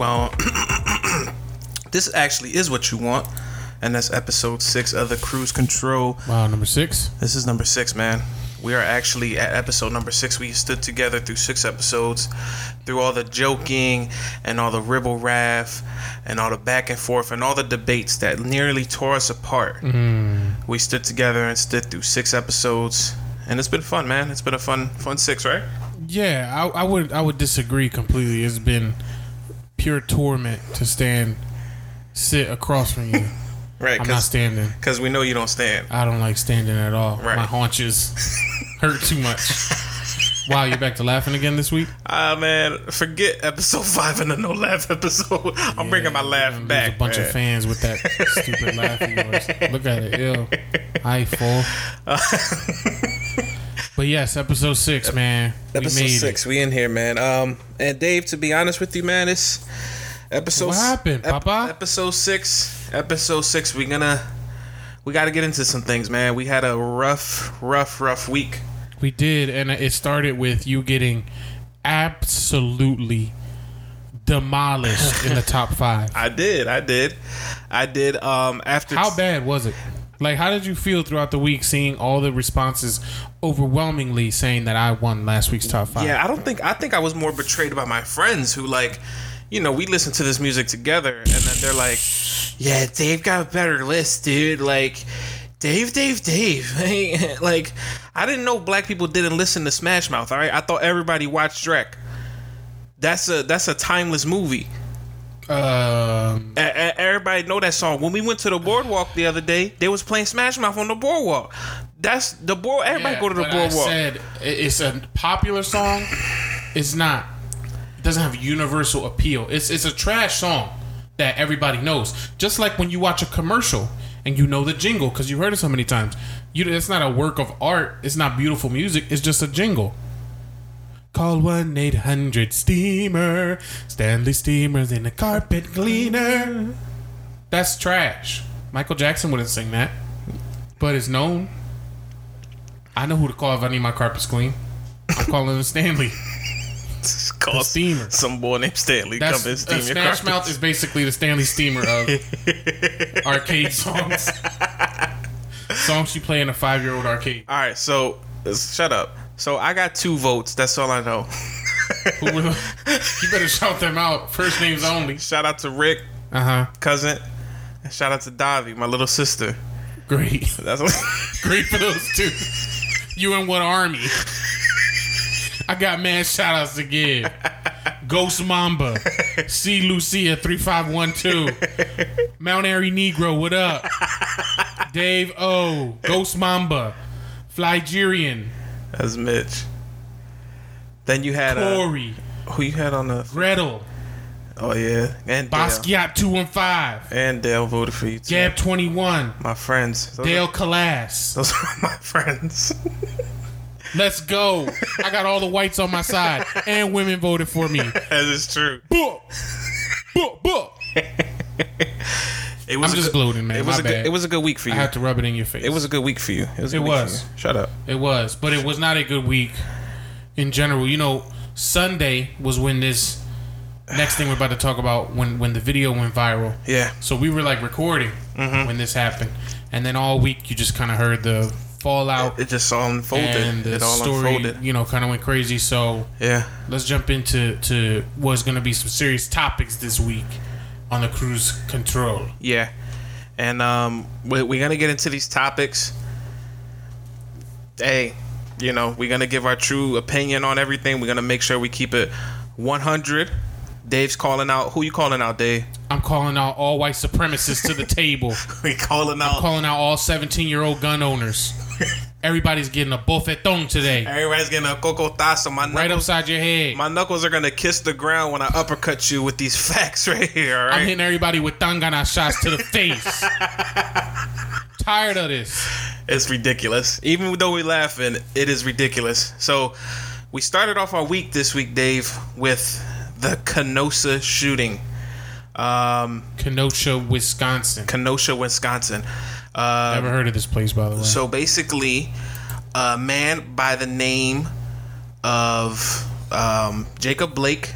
Well, this actually is what you want, and that's episode six of the Cruise Control. Wow, number six. This is number six, man. We are actually at episode number six. We stood together through six episodes, through all the joking and all the ribble raff and all the back and forth and all the debates that nearly tore us apart. Mm-hmm. We stood together and stood through six episodes, and it's been fun, man. It's been a fun, fun six, right? Yeah, I, I would I would disagree completely. It's been pure torment to stand, sit across from you. Right, I'm not standing. because we know you don't stand. I don't like standing at all. Right. My haunches hurt too much. Wow, you're back to laughing again this week? Ah, man, forget episode five and the no laugh episode. I'm bringing my laugh There's back. a bunch man. of fans with that stupid laugh of yours. Look at it, ew. I full. But yes, episode six, man. Episode we six, we in here, man. Um, and Dave, to be honest with you, man, it's episode. What happened, Papa? Episode six. Episode six. We gonna. We got to get into some things, man. We had a rough, rough, rough week. We did, and it started with you getting absolutely demolished in the top five. I did, I did, I did. Um, after How bad was it? Like, how did you feel throughout the week seeing all the responses overwhelmingly saying that I won last week's top five? Yeah, I don't think I think I was more betrayed by my friends who like, you know, we listen to this music together and then they're like, "Yeah, Dave got a better list, dude." Like, Dave, Dave, Dave. like, I didn't know black people didn't listen to Smash Mouth. All right, I thought everybody watched Shrek. That's a that's a timeless movie. Um, Everybody know that song. When we went to the boardwalk the other day, they was playing Smash Mouth on the boardwalk. That's the board. Everybody yeah, go to the boardwalk. I said it's a popular song. It's not. It doesn't have universal appeal. It's it's a trash song that everybody knows. Just like when you watch a commercial and you know the jingle because you heard it so many times. You it's not a work of art. It's not beautiful music. It's just a jingle. Call one eight hundred steamer. Stanley Steamers in a carpet cleaner. That's trash. Michael Jackson wouldn't sing that, but it's known. I know who to call if I need my carpets clean. I'm calling him Stanley. Call The steamer. Some boy named Stanley. That's come and uh, steam your Smash carpets. Mouth is basically the Stanley Steamer of arcade songs. songs you play in a five year old arcade. All right, so uh, shut up. So I got two votes. That's all I know. Who were the- you better shout them out. First names only. shout out to Rick, Uh huh. cousin, and shout out to Davi, my little sister. Great. That's what. Great for those two. You in what army? I got mad shout outs to give. Ghost Mamba. C. Lucia 3512. Mount Airy Negro, what up? Dave O. Ghost Mamba. Flygerian. That's Mitch. Then you had uh, Corey. who you had on the. Gretel. Oh yeah, and Dale. Basquiat 215. And Dale voted for you too. Gab 21. My friends. Those, Dale are, Calas. those are my friends. Let's go. I got all the whites on my side. And women voted for me. that is true. Buh. Buh, buh. It was I'm just good, gloating, man. It was My a good. It was a good week for you. I had to rub it in your face. It was a good week for you. It was. A It good week for was. Shut up. It was, but it was not a good week in general. You know, Sunday was when this next thing we're about to talk about when when the video went viral. Yeah. So we were like recording Mm-hmm. when this happened, and then all week you just kind of heard the fallout It just all unfolded. and the it all story. unfolded. You know, kind of went crazy. So Yeah. let's jump into to what's going to be some serious topics this week on the cruise control. Yeah. And um, we, we're going to get into these topics. Hey, you know, we're going to give our true opinion on everything. We're going to make sure we keep it 100. Dave's calling out. Who you calling out, Dave? I'm calling out all white supremacists to the table. We calling out. I'm calling out all 17 year old gun owners. Everybody's getting a bofeton today, Everybody's getting a cocotazo. My right upside your head. my knuckles are going to kiss the ground when I uppercut you with these facts right here, all I'm hitting everybody with tangana shots to the face. Tired of this. It's ridiculous. Even though we're laughing, it is ridiculous. So, we started off our week this week, Dave, with the Kenosha shooting. Um, Kenosha, Wisconsin. Kenosha, Wisconsin. Uh, Never heard of this place, by the way. so basically, a man by the name of um, Jacob Blake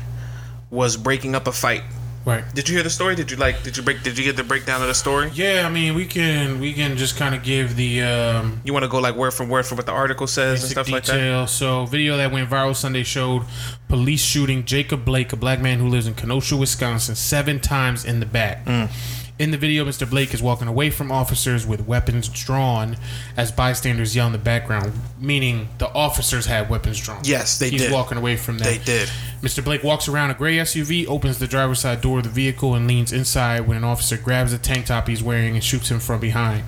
was breaking up a fight Right. Did you hear the story? Did you like? Did you break? Did you get the breakdown of the story? Yeah, I mean, we can we can just kind of give the um, You want to go like word for word for what the article says and stuff like that? detail. So, video that went viral Sunday showed police shooting Jacob Blake, a black man who lives in Kenosha, Wisconsin, seven times in the back. Mm. In the video, Mr. Blake is walking away from officers with weapons drawn as bystanders yell in the background, meaning the officers had weapons drawn. Yes, they did. He's did. walking away from them. They did. Mr. Blake walks around a gray SUV, opens the driver's side door of the vehicle, and leans inside when an officer grabs the tank top he's wearing and shoots him from behind.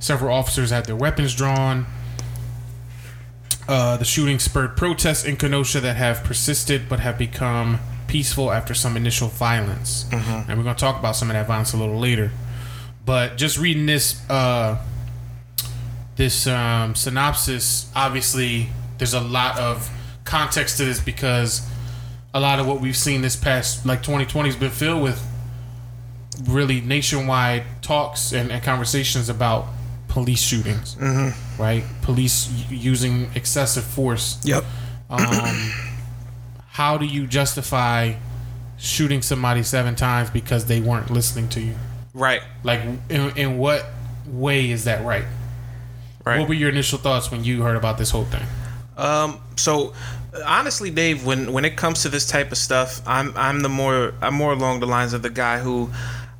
Several officers had their weapons drawn. Uh, the shooting spurred protests in Kenosha that have persisted but have become peaceful after some initial violence. And we're going to talk about some of that violence a little later. But just reading this uh, this um, synopsis, obviously, there's a lot of context to this because a lot of what we've seen this past, like 2020, has been filled with really nationwide talks and, and conversations about police shootings, right? Police using excessive force. Yep. Um, how do you justify shooting somebody seven times because they weren't listening to you? Right. Like, in, in what way is that right? Right. What were your initial thoughts when you heard about this whole thing? Um, so honestly, Dave, when when it comes to this type of stuff, I'm I'm the more I'm more along the lines of the guy who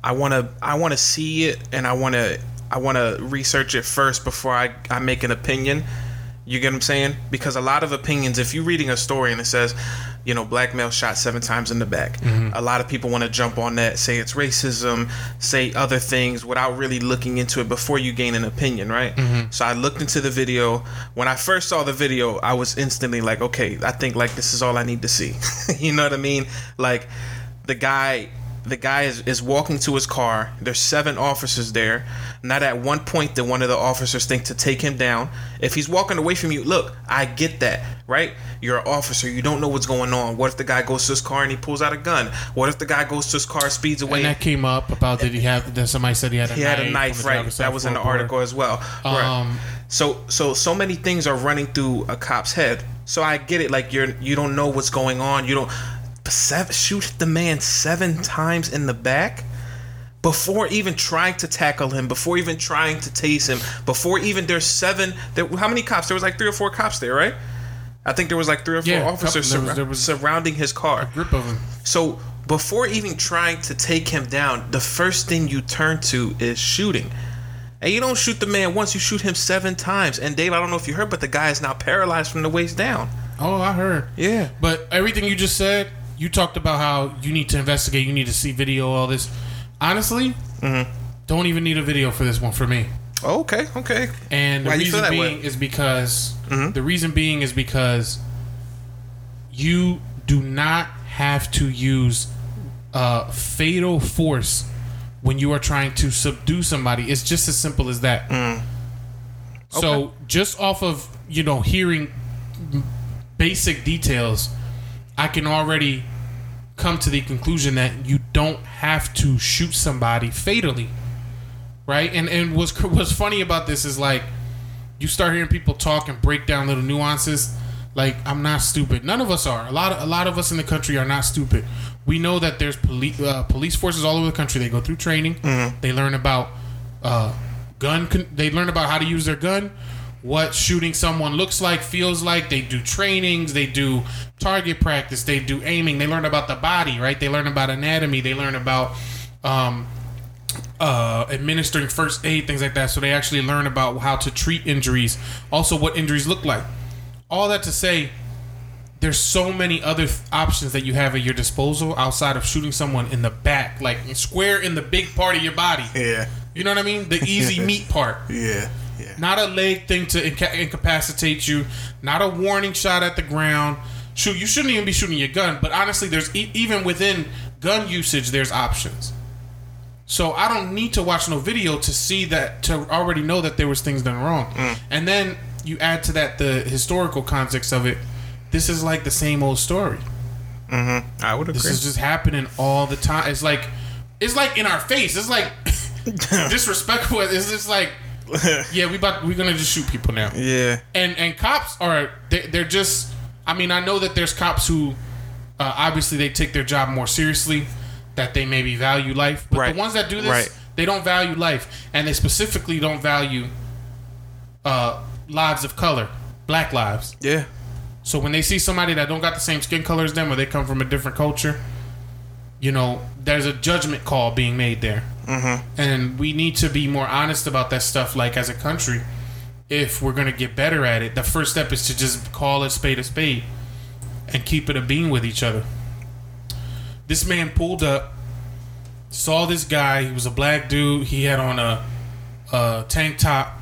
I wanna I wanna see it and I wanna I wanna research it first before I, I make an opinion. You get what I'm saying? Because a lot of opinions, if you're reading a story and it says, you know, black male shot seven times in the back, mm-hmm. a lot of people want to jump on that, say it's racism, say other things without really looking into it before you gain an opinion, right? Mm-hmm. So I looked into the video. When I first saw the video, I was instantly like, okay, I think like this is all I need to see. you know what I mean? Like the guy the guy is, is walking to his car. There's seven officers there. Not at one point did one of the officers think to take him down. If he's walking away from you, look, I get that, right? You're an officer. You don't know what's going on. What if the guy goes to his car and he pulls out a gun? What if the guy goes to his car, speeds away? And that came up about did he have? That somebody said he had a he knife. had a knife, right? That was in the article as well. right. Um, So so so many things are running through a cop's head. So I get it. Like you're you don't know what's going on. You don't seven, shoot the man seven times in the back before even trying to tackle him. Before even trying to tase him. Before even there's seven. There, how many cops? There was like three or four cops there, right? I think there was like three or four Yeah, officers couple- there was- there was- surrounding his car. grip of him. So before even trying to take him down, the first thing you turn to is shooting. And you don't shoot the man once, you shoot him seven times. And Dave, I don't know if you heard, but the guy is now paralyzed from the waist down. Oh, I heard. Yeah. But everything you just said, you talked about how you need to investigate, you need to see video, all this. Honestly, Mm-hmm. don't even need a video for this one for me. Oh, okay, okay. And the Why do you feel reason being way? Mm-hmm. is because the reason being is because you do not have to use uh, fatal force when you are trying to subdue somebody. It's just as simple as that. Mm. So just off of you know hearing basic details, I can already come to the conclusion that you don't have to shoot somebody fatally right? And and what's what's funny about this is like you start hearing people talk and break down little nuances. Like I'm not stupid. None of us are. A lot of a lot of us in the country are not stupid. We know that there's police uh, police forces all over the country. They go through training. They learn about uh, gun. Con- they learn about how to use their gun. What shooting someone looks like, feels like. They do trainings. They do target practice. They do aiming. They learn about the body, right? They learn about anatomy. They learn about um, uh, administering first aid, things like that. So they actually learn about how to treat injuries, also what injuries look like. All that to say, there's so many other th- options that you have at your disposal outside of shooting someone in the back, like square in the big part of your body. Yeah. You know what I mean? The easy meat part. Yeah. Yeah. Not a leg thing to inca- incapacitate you. Not a warning shot at the ground. Shoot, you shouldn't even be shooting your gun. But honestly, there's e- even within gun usage, there's options. So I don't need to watch no video to see that to already know that there was things done wrong. Mm. And then you add to that the historical context of it. This is like the same old story. Mm-hmm. I would agree. This is just happening all the time. It's like it's like in our face. It's like disrespectful. It's just like yeah, we about we're gonna just shoot people now. yeah. And and cops are they, they're just. I mean, I know that there's cops who uh, obviously they take their job more seriously. that they maybe value life, but Right. the ones that do this, Right. they don't value life, and they specifically don't value uh, lives of color, black lives. Yeah. So when they see somebody that don't got the same skin color as them, or they come from a different culture, you know, there's a judgment call being made there, mm-hmm. and we need to be more honest about that stuff. Like as a country, if we're gonna get better at it, the first step is to just call a spade a spade and keep it a being with each other. This man pulled up, saw this guy. He was a black dude. He had on a, a tank top.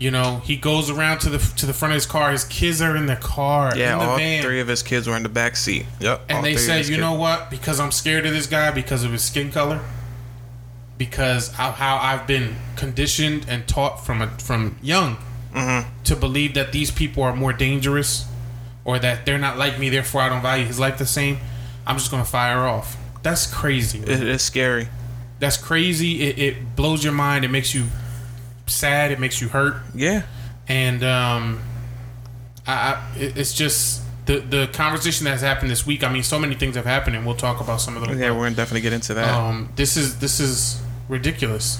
You know, he goes around to the to the front of his car. His kids are in the car, Yeah, in the all van, three of his kids were in the back seat. Yep. and they said, "You kids. know what? Because I'm scared of this guy because of his skin color, because of how I've been conditioned and taught from a, from young Mm-hmm. to believe that these people are more dangerous, or that they're not like me, therefore I don't value his life the same. I'm just gonna fire off. That's crazy. It is scary. That's crazy. It, it blows your mind. It makes you sad. It makes you hurt. Yeah. and um, I, I it's just the the conversation that's happened this week. I mean, so many things have happened, and we'll talk about some of them. Yeah, we're gonna definitely get into that. Um, this is this is ridiculous.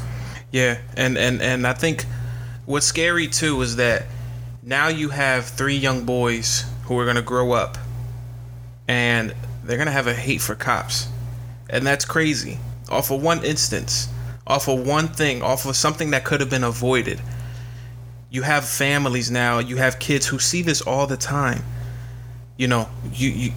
Yeah, and and and I think what's scary too is that now you have three young boys who are gonna grow up, and they're gonna have a hate for cops, and that's crazy. Off of one instance, off of one thing, off of something that could have been avoided. You have families now. You have kids who see this all the time. You know, you you.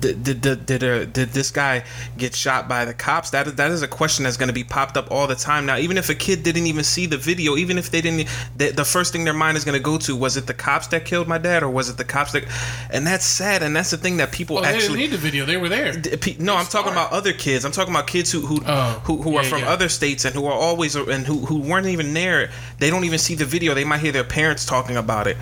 Did, did, did, did, uh, did this guy get shot by the cops? That that is a question that's going to be popped up all the time now. Even if a kid didn't even see the video, even if they didn't, the, the first thing their mind is going to go to was it the cops that killed my dad, or was it the cops that? And that's sad, and that's the thing that people Oh, they didn't actually. need the video; they were there. D- pe- No, I'm talking about other kids. I'm talking about kids who who Oh, who, who are from yeah. other states and who are always and who who weren't even there. They don't even see the video. They might hear their parents talking about it.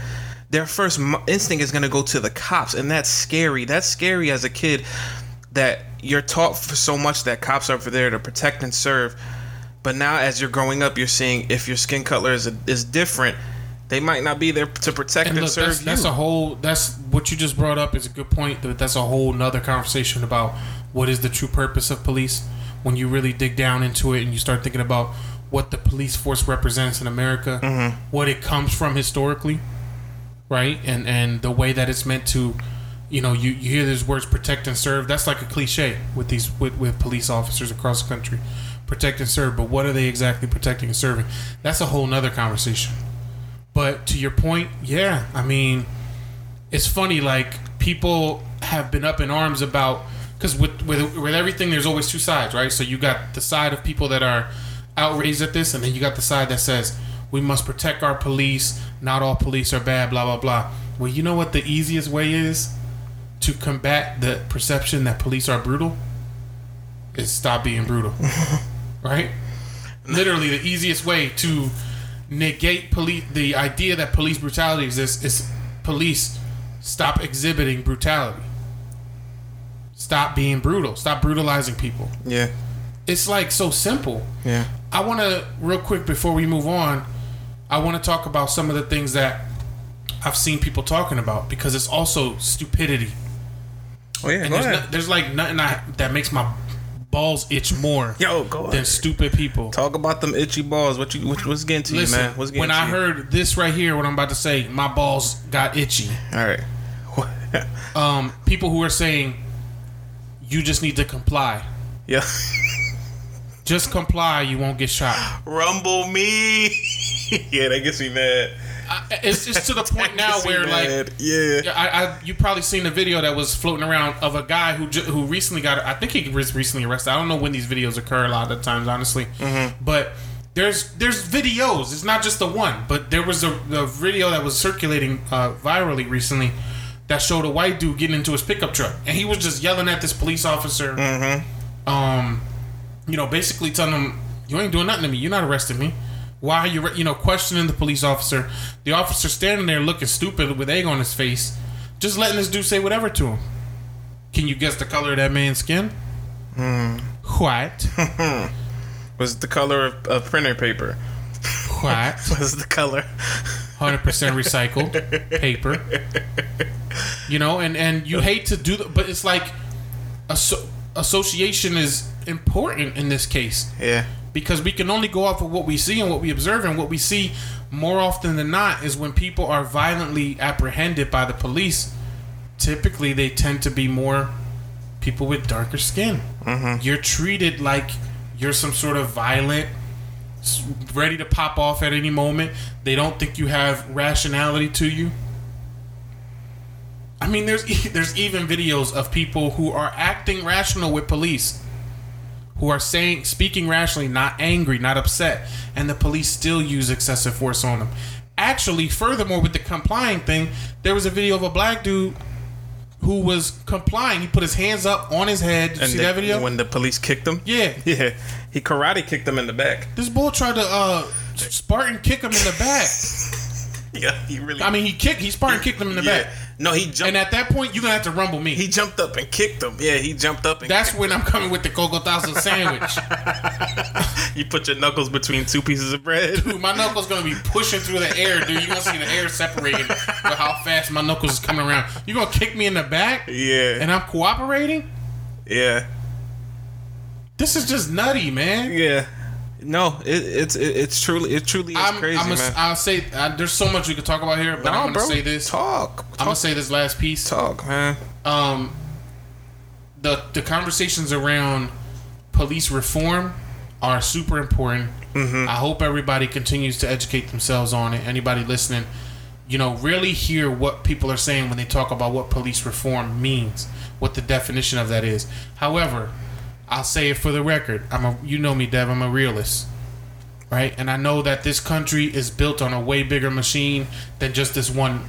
Their first instinct is going to go to the cops, and that's scary. That's scary as a kid that you're taught for so much that cops are for there to protect and serve. But now, as you're growing up, you're seeing if your skin color is is different, they might not be there to protect And and, look, serve that's, you. that's a whole. That's what you just brought up is a good point. That's a whole nother conversation about what is the true purpose of police. When you really dig down into it and you start thinking about what the police force represents in America, Mm-hmm. what it comes from historically, right, and and the way that it's meant to, you know, you, you hear these words protect and serve. That's like a cliche with these with, with police officers across the country, protect and serve. But what are they exactly protecting and serving? That's a whole nother conversation. But to your point, yeah, I mean, it's funny. Like people have been up in arms about because with, with with everything, there's always two sides, right? So you got the side of people that are outraged at this, and then you got the side that says we must protect our police. Not all police are bad. Blah blah blah. Well, you know what the easiest way is to combat the perception that police are brutal is stop being brutal, right? Literally, the easiest way to negate police the idea that police brutality exists is police stop exhibiting brutality. Stop being brutal. Stop brutalizing people. yeah, It's like so simple. yeah. I want to real quick before we move on. I want to talk about some of the things that I've seen people talking about because it's also stupidity. Oh yeah, And go there's, ahead. no, there's like nothing I, that makes my balls itch more Yo, go than stupid people. Talk about them itchy balls. What you what, what's getting to Listen, you, man? What's getting to you? when I you? heard this right here, what I'm about to say, my balls got itchy. All right. Um, people who are saying you just need to comply. yeah. Just comply, you won't get shot. Rumble me. yeah, that gets me mad. I, it's just to the point now where like yeah. Yeah, I, I you probably seen the video that was floating around of a guy who ju- who recently got I think he was recently arrested. I don't know when these videos occur a lot of the times, honestly. Mm-hmm. But there's there's videos. It's not just the one, but there was a, a video that was circulating uh, virally recently that showed a white dude getting into his pickup truck, and he was just yelling at this police officer. Mm-hmm. Um, you know, basically telling him, "You ain't doing nothing to me. You're not arresting me." Why are you, re-" you know, questioning the police officer? The officer standing there looking stupid with egg on his face, just letting this dude say whatever to him. Can you guess the color of that man's skin? Hmm. White, Was the color of, of printer paper? white, Was the color? hundred percent recycled paper. You know, and and you hate to do, the, but it's like a so association is important in this case Yeah. Because we can only go off of what we see and what we observe and what we see more often than not is when people are violently apprehended by the police typically they tend to be more people with darker skin. Mm-hmm. You're treated like you're some sort of violent ready to pop off at any moment. They don't think you have rationality to you. I mean, there's there's even videos of people who are acting rational with police, who are saying speaking rationally, not angry, not upset, and the police still use excessive force on them. Actually, furthermore, with the complying thing, there was a video of a black dude who was complying. He put his hands up on his head. Did you see the- that video? when the police kicked him? yeah, Yeah. He karate kicked him in the back. this bull tried to uh, Spartan kick him in the back. Yeah, he really. I mean, he kicked. He Spartan kicked him in the yeah. back. No, he jumped. And at that point, you're gonna have to rumble me. he jumped up and kicked him. Yeah, he jumped up and That's when I'm coming with the Coco Thousand sandwich. you put your knuckles between two pieces of bread. Dude, my knuckles gonna be pushing through the air, dude. You're gonna see the air separating with how fast my knuckles is coming around. You're gonna kick me in the back Yeah. and I'm cooperating? yeah. This is just nutty, man. Yeah. No, it, it's it, it's truly it truly is I'm, crazy, I'm man. i I'll say uh, there's so much we could talk about here, but no, I'm gonna bro. say this. Talk. I'm gonna say this last piece. talk, man. Um, the the conversations around police reform are super important. Mm-hmm. I hope everybody continues to educate themselves on it. Anybody listening, you know, really hear what people are saying when they talk about what police reform means, what the definition of that is. However, I'll say it for the record. I'm a you know me, Dev. I'm a realist. Right? And I know that this country is built on a way bigger machine than just this one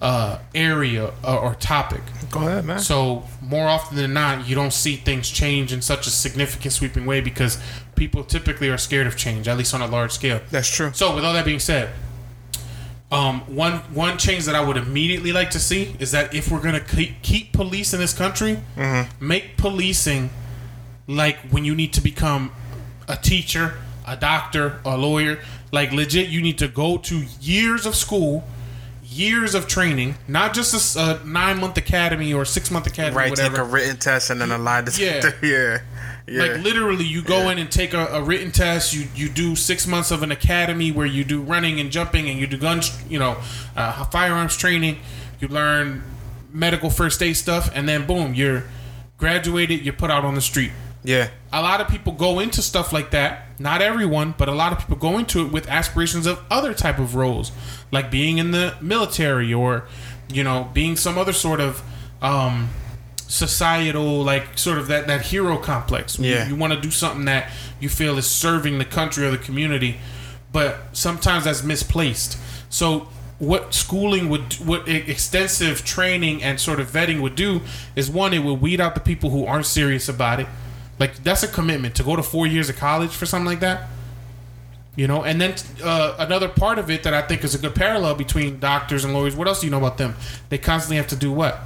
uh, area or, or topic. Go ahead, man. So more often than not, you don't see things change in such a significant, sweeping way because people typically are scared of change, at least on a large scale. That's true. So with all that being said, um, one one change that I would immediately like to see is that if we're gonna keep, keep police in this country, make policing like when you need to become a teacher, a doctor, a lawyer. Like legit, you need to go to years of school, years of training, not just a nine month academy or six month academy, Right, whatever. take a written test and then a lie detector. Yeah. Yeah. Like literally, you go in and take a, a written test. You you do six months of an academy where you do running and jumping, and you do guns, you know, uh, firearms training. You learn medical first aid stuff, and then boom, you're graduated. You're put out on the street. Yeah. A lot of people go into stuff like that. Not everyone, but a lot of people go into it with aspirations of other type of roles, like being in the military or, you know, being some other sort of um, societal, like sort of that that hero complex. You- Yeah. you, want to do something that you feel is serving the country or the community, but sometimes that's misplaced. So what schooling would what extensive training and sort of vetting would do is one it would weed out the people who aren't serious about it like that's a commitment to go to four years of college for something like that you know and then uh, another part of it that i think is a good parallel between doctors and lawyers what else do you know about them they constantly have to do what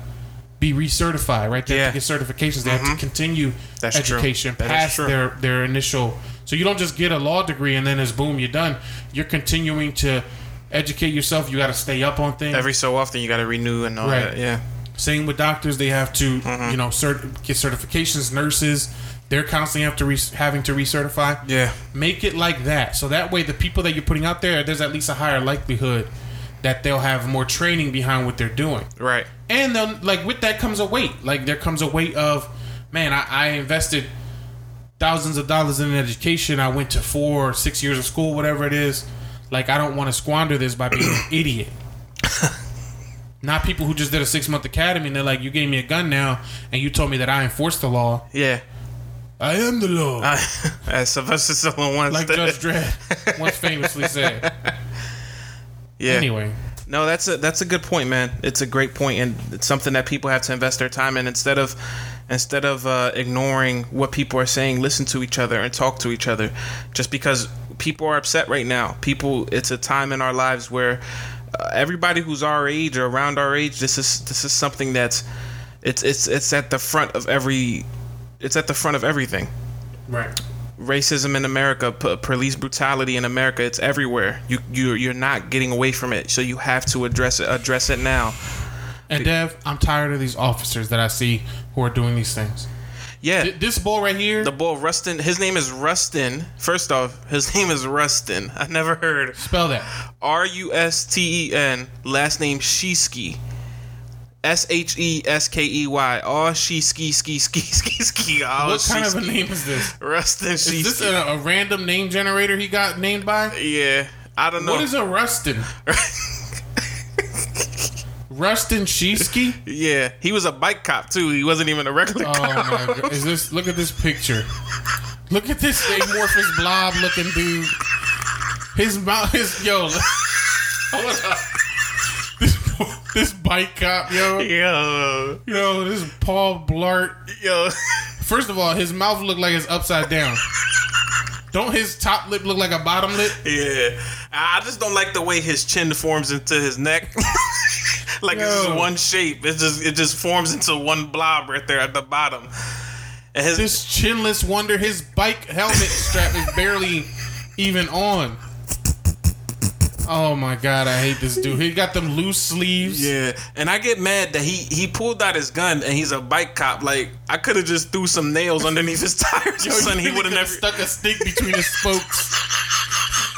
be recertified right they have to Yeah. get certifications they have to continue That's education is past true. their their initial so you don't just get a law degree and then it's boom you're done you're continuing to educate yourself you got to stay up on things Every so often you got to renew and all Right. that. Yeah. same with doctors; they have to, Mm-hmm. you know, cert- get certifications. Nurses, they're constantly have to re- having to recertify. Yeah. Make it like that, so that way the people that you're putting out there, there's at least a higher likelihood that they'll have more training behind what they're doing. Right. And then, like with that comes a weight. Like there comes a weight of, man, I, I invested thousands of dollars in education. I went to four or six years of school, whatever it is. Like I don't want to squander this by being an idiot. Not people who just did a six month academy and they're like, you gave me a gun now and you told me that I enforce the law. Yeah. I am the law. As Sylvester Stallone once like. Judge Dredd once famously said. Yeah. Anyway, No, that's a that's a good point, man. It's a great point, and it's something that people have to invest their time in instead of instead of uh, ignoring what people are saying. Listen to each other and talk to each other. Just because people are upset right now, people, it's a time in our lives where uh, everybody who's our age or around our age, this is this is something that's it's it's it's at the front of every it's at the front of everything right. racism in America, p- police brutality in America, it's everywhere. You you you're not getting away from it, so you have to address it. Address it now. And Dev, I'm tired of these officers that I see who are doing these things. Yeah. Th- this bull right here. the bull Rusten. His name is Rusten. First off, his name is Rusten. I never heard. spell that. R U S T E N. Last name Sheskey. S H E S K E Y. Oh, she ski ski ski ski ski. Oh, what kind of a name is this? Rusten Is this a, a random name generator he got named by? Yeah, I don't know. What is a Rusten? Rusten Sheskey? yeah, he was a bike cop too. He wasn't even a regular Oh cop. my god! Is this? Look at this picture. Look at this amorphous blob looking dude. His mouth, his yo. Hold up. This, bike cop, yo, Yo, yo, this Paul Blart. yo. First of all, his mouth look like it's upside down. Don't his top lip look like a bottom lip? Yeah, I just don't like the way his chin forms into his neck. like it's just one shape. It just it just forms into one blob right there at the bottom. And his This chinless wonder, his bike helmet strap is barely even on. Oh my god, I hate this dude. He got them loose sleeves. yeah, and I get mad that he he pulled out his gun and he's a bike cop. Like I could have just threw some nails underneath his tires, Yo, something. He would have never. stuck a stick between his spokes.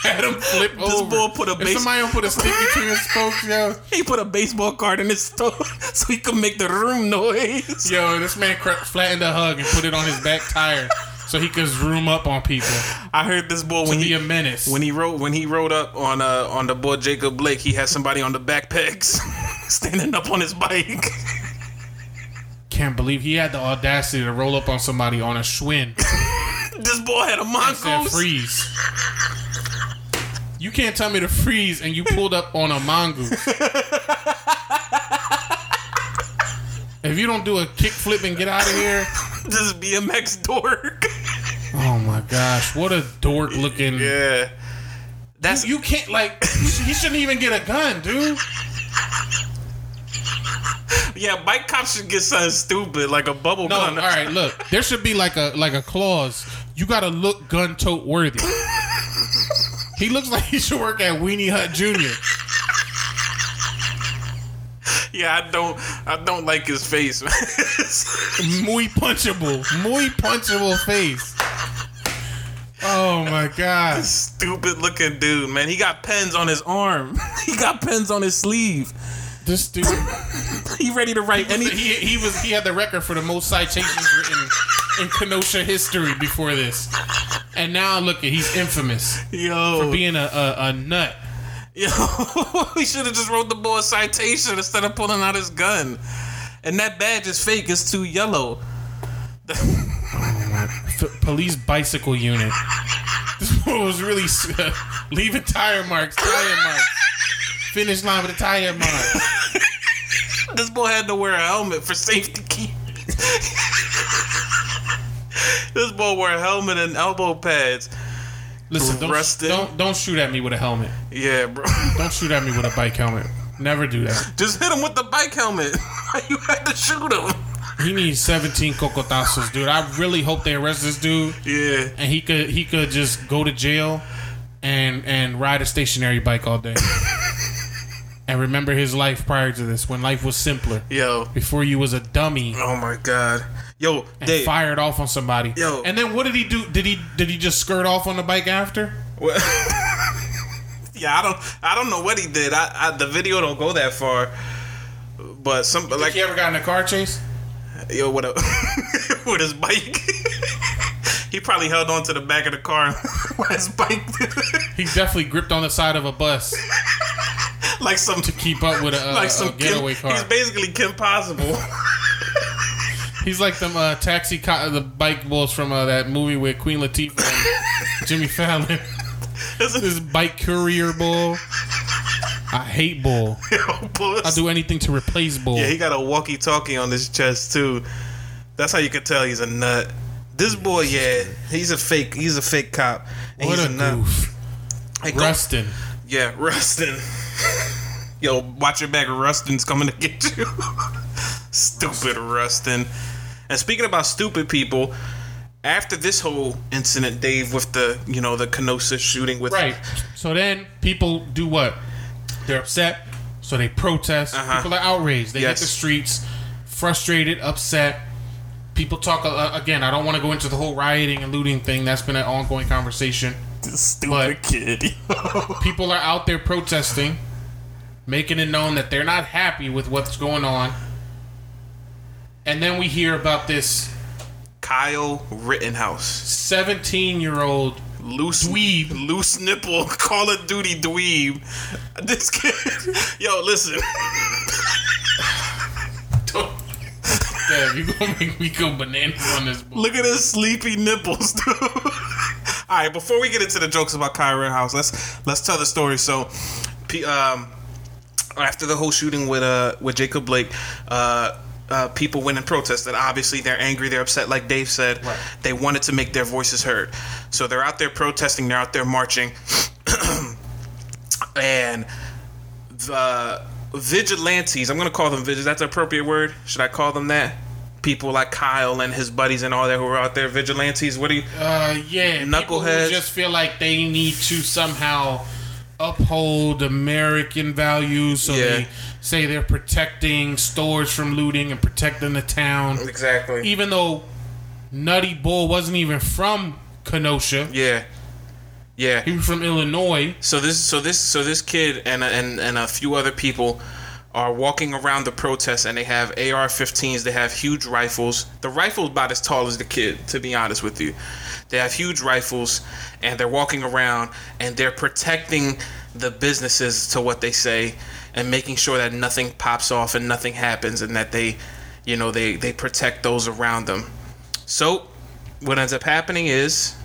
Had him flip This over. bull put a if base- somebody put a stick between his spokes, yo, He put a baseball card in his store so he could make the room noise. yo, this man cra- flattened a hug and put it on his back tire so he could zoom up on people. I heard this bull when Be he a menace. when he wrote when he rode up on uh on the boy Jacob Blake, he had somebody on the back pegs standing up on his bike. Can't believe he had the audacity to roll up on somebody on a Schwinn this boy had a mongoose. freeze. You can't tell me to freeze and you pulled up on a mongoose. if you don't do a kickflip and get out of here, This BMX dork. oh my gosh, what a dork looking. yeah. That's You can't like. He shouldn't even get a gun, dude. yeah. Bike cops should get something stupid like a bubble No, gun. all right. Look, there should be like a like a clause. You got to look gun tote worthy. He looks like he should work at Weenie Hut Jr. Yeah, I don't. I don't like his face. Muy punchable, muy punchable face. Oh my god. Stupid looking dude, man. He got pens on his arm. he got pens on his sleeve. This dude, He ready to write any. he, he was he had the record for the most citations written in Kenosha history before this, and now look at he's infamous Yo, for being a a, a nut. Yo, he should have just wrote the boy a citation instead of pulling out his gun. And that badge is fake. It's too yellow. Police bicycle unit. This boy was really uh, leaving tire marks, tire marks. Finish line with a tire mark. This boy had to wear a helmet for safety key. this boy wore a helmet and elbow pads. Listen, don't, Rusted. don't don't shoot at me with a helmet. Yeah, bro. Don't shoot at me with a bike helmet. Never do that. Just hit him with the bike helmet. You had to shoot him? He needs 17 cocotazos, dude. I really hope they arrest this dude Yeah. and he could he could just go to jail and and ride a stationary bike all day. and remember his life prior to this when life was simpler. Yo. Before you was a dummy Oh my god. Yo, and Dave. fired off on somebody. Yo. And then what did he do? Did he did he just skirt off on the bike after? Yeah, I don't. I don't know what he did. I, I the video don't go that far. But some Like like he ever got in a car chase? yo, what a with his bike. he probably held on to the back of the car with his bike, He definitely gripped on the side of a bus like some to keep up with a, a, like a some getaway Kim, car. He's basically Kim Possible. He's like them uh, taxi co- the bike bulls from uh, that movie with Queen Latifah and Jimmy Fallon. this is bike courier bull. I hate bull. Bull. I'll do anything to replace bull. Yeah, he got a walkie-talkie on his chest too. That's how you can tell he's a nut. This boy, yeah, he's a fake. He's a fake cop. And what he's a nut. goof. Hey, go- Rusten. Yeah, Rusten. Yo, watch your back. Rusten's coming to get you. stupid Rusten. And speaking about stupid people, after this whole incident, Dave, with the you know the Kenosha shooting with Right. So then people do what? They're upset. So they protest. Uh-huh. People are outraged. They hit the streets, frustrated, upset. people talk uh, again. I don't want to go into the whole rioting and looting thing. That's been an ongoing conversation. This stupid But- kid. People are out there protesting, making it known that they're not happy with what's going on. And then we hear about this Kyle Rittenhouse. 17 year old Loose Dweeb. Loose nipple. Call of Duty dweeb. This kid. Yo, listen. Damn, you gonna make me go bananas on this book. Look at his sleepy nipples, dude. All right, before we get into the jokes about Kyle Rittenhouse, let's let's tell the story. So, um, after the whole shooting with uh with Jacob Blake, uh. Uh, people went and protested. Obviously, they're angry. They're upset. Like Dave said, Right. they wanted to make their voices heard. So they're out there protesting. They're out there marching, and the vigilantes. I'm gonna call them vigilantes. That's an appropriate word. Should I call them that? People like Kyle and his buddies and all that who are out there vigilantes. What do you? Uh, yeah, Knuckleheads. just feel like they need to somehow uphold American values, so Yeah. they say they're protecting stores from looting and protecting the town, Exactly. even though Nutty Bull wasn't even from Kenosha. Yeah. Yeah. He was from Illinois. So this, so this, so this kid and and and a few other people are walking around the protest, and they have AR-15s. They have huge rifles. The rifle's about as tall as the kid, to be honest with you. They have huge rifles, and they're walking around, and they're protecting the businesses to what they say, and making sure that nothing pops off and nothing happens, and that they, you know, they they protect those around them. So, what ends up happening is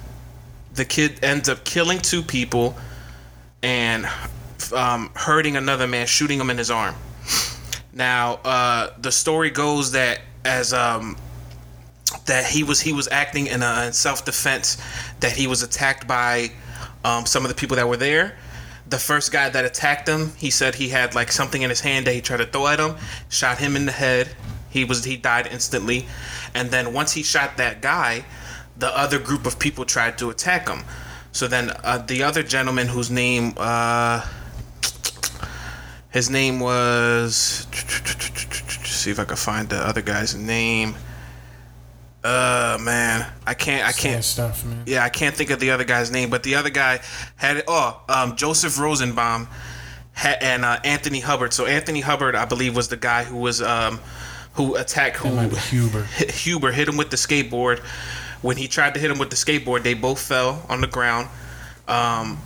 the kid ends up killing two people and um, hurting another man, shooting him in his arm. Now, uh, the story goes that as um, that he was he was acting in, a, in self defense, that he was attacked by um, some of the people that were there. The first guy that attacked him, he said he had like something in his hand that he tried to throw at him, shot him in the head. He was he died instantly, and then once he shot that guy, the other group of people tried to attack him. So then uh, the other gentleman whose name uh, his name was see if I can find the other guy's name. Uh man, I can't I can't stuff, man. yeah, I can't think of the other guy's name, but the other guy had it oh, um, Joseph Rosenbaum ha- and uh, Anthony Hubbard. So Anthony Hubbard, I believe, was the guy who was um, who attacked who Huber. hit Huber hit him with the skateboard. When he tried to hit him with the skateboard, they both fell on the ground. Um,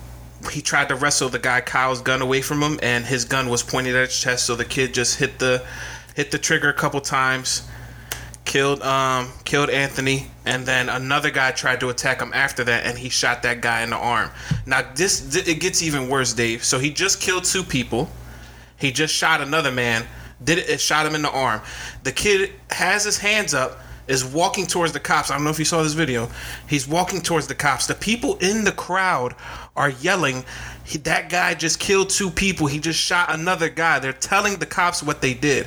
he tried to wrestle the guy Kyle's gun away from him, and his gun was pointed at his chest. So the kid just hit the hit the trigger a couple times, killed um killed Anthony, and then another guy tried to attack him after that, and he shot that guy in the arm. Now this it gets even worse, Dave. So he just killed two people. He just shot another man. Did it? It shot him in the arm. The kid has his hands up, is walking towards the cops. I don't know if you saw this video. He's walking towards the cops. The people in the crowd are yelling. That guy just killed two people. He just shot another guy. They're telling the cops what they did,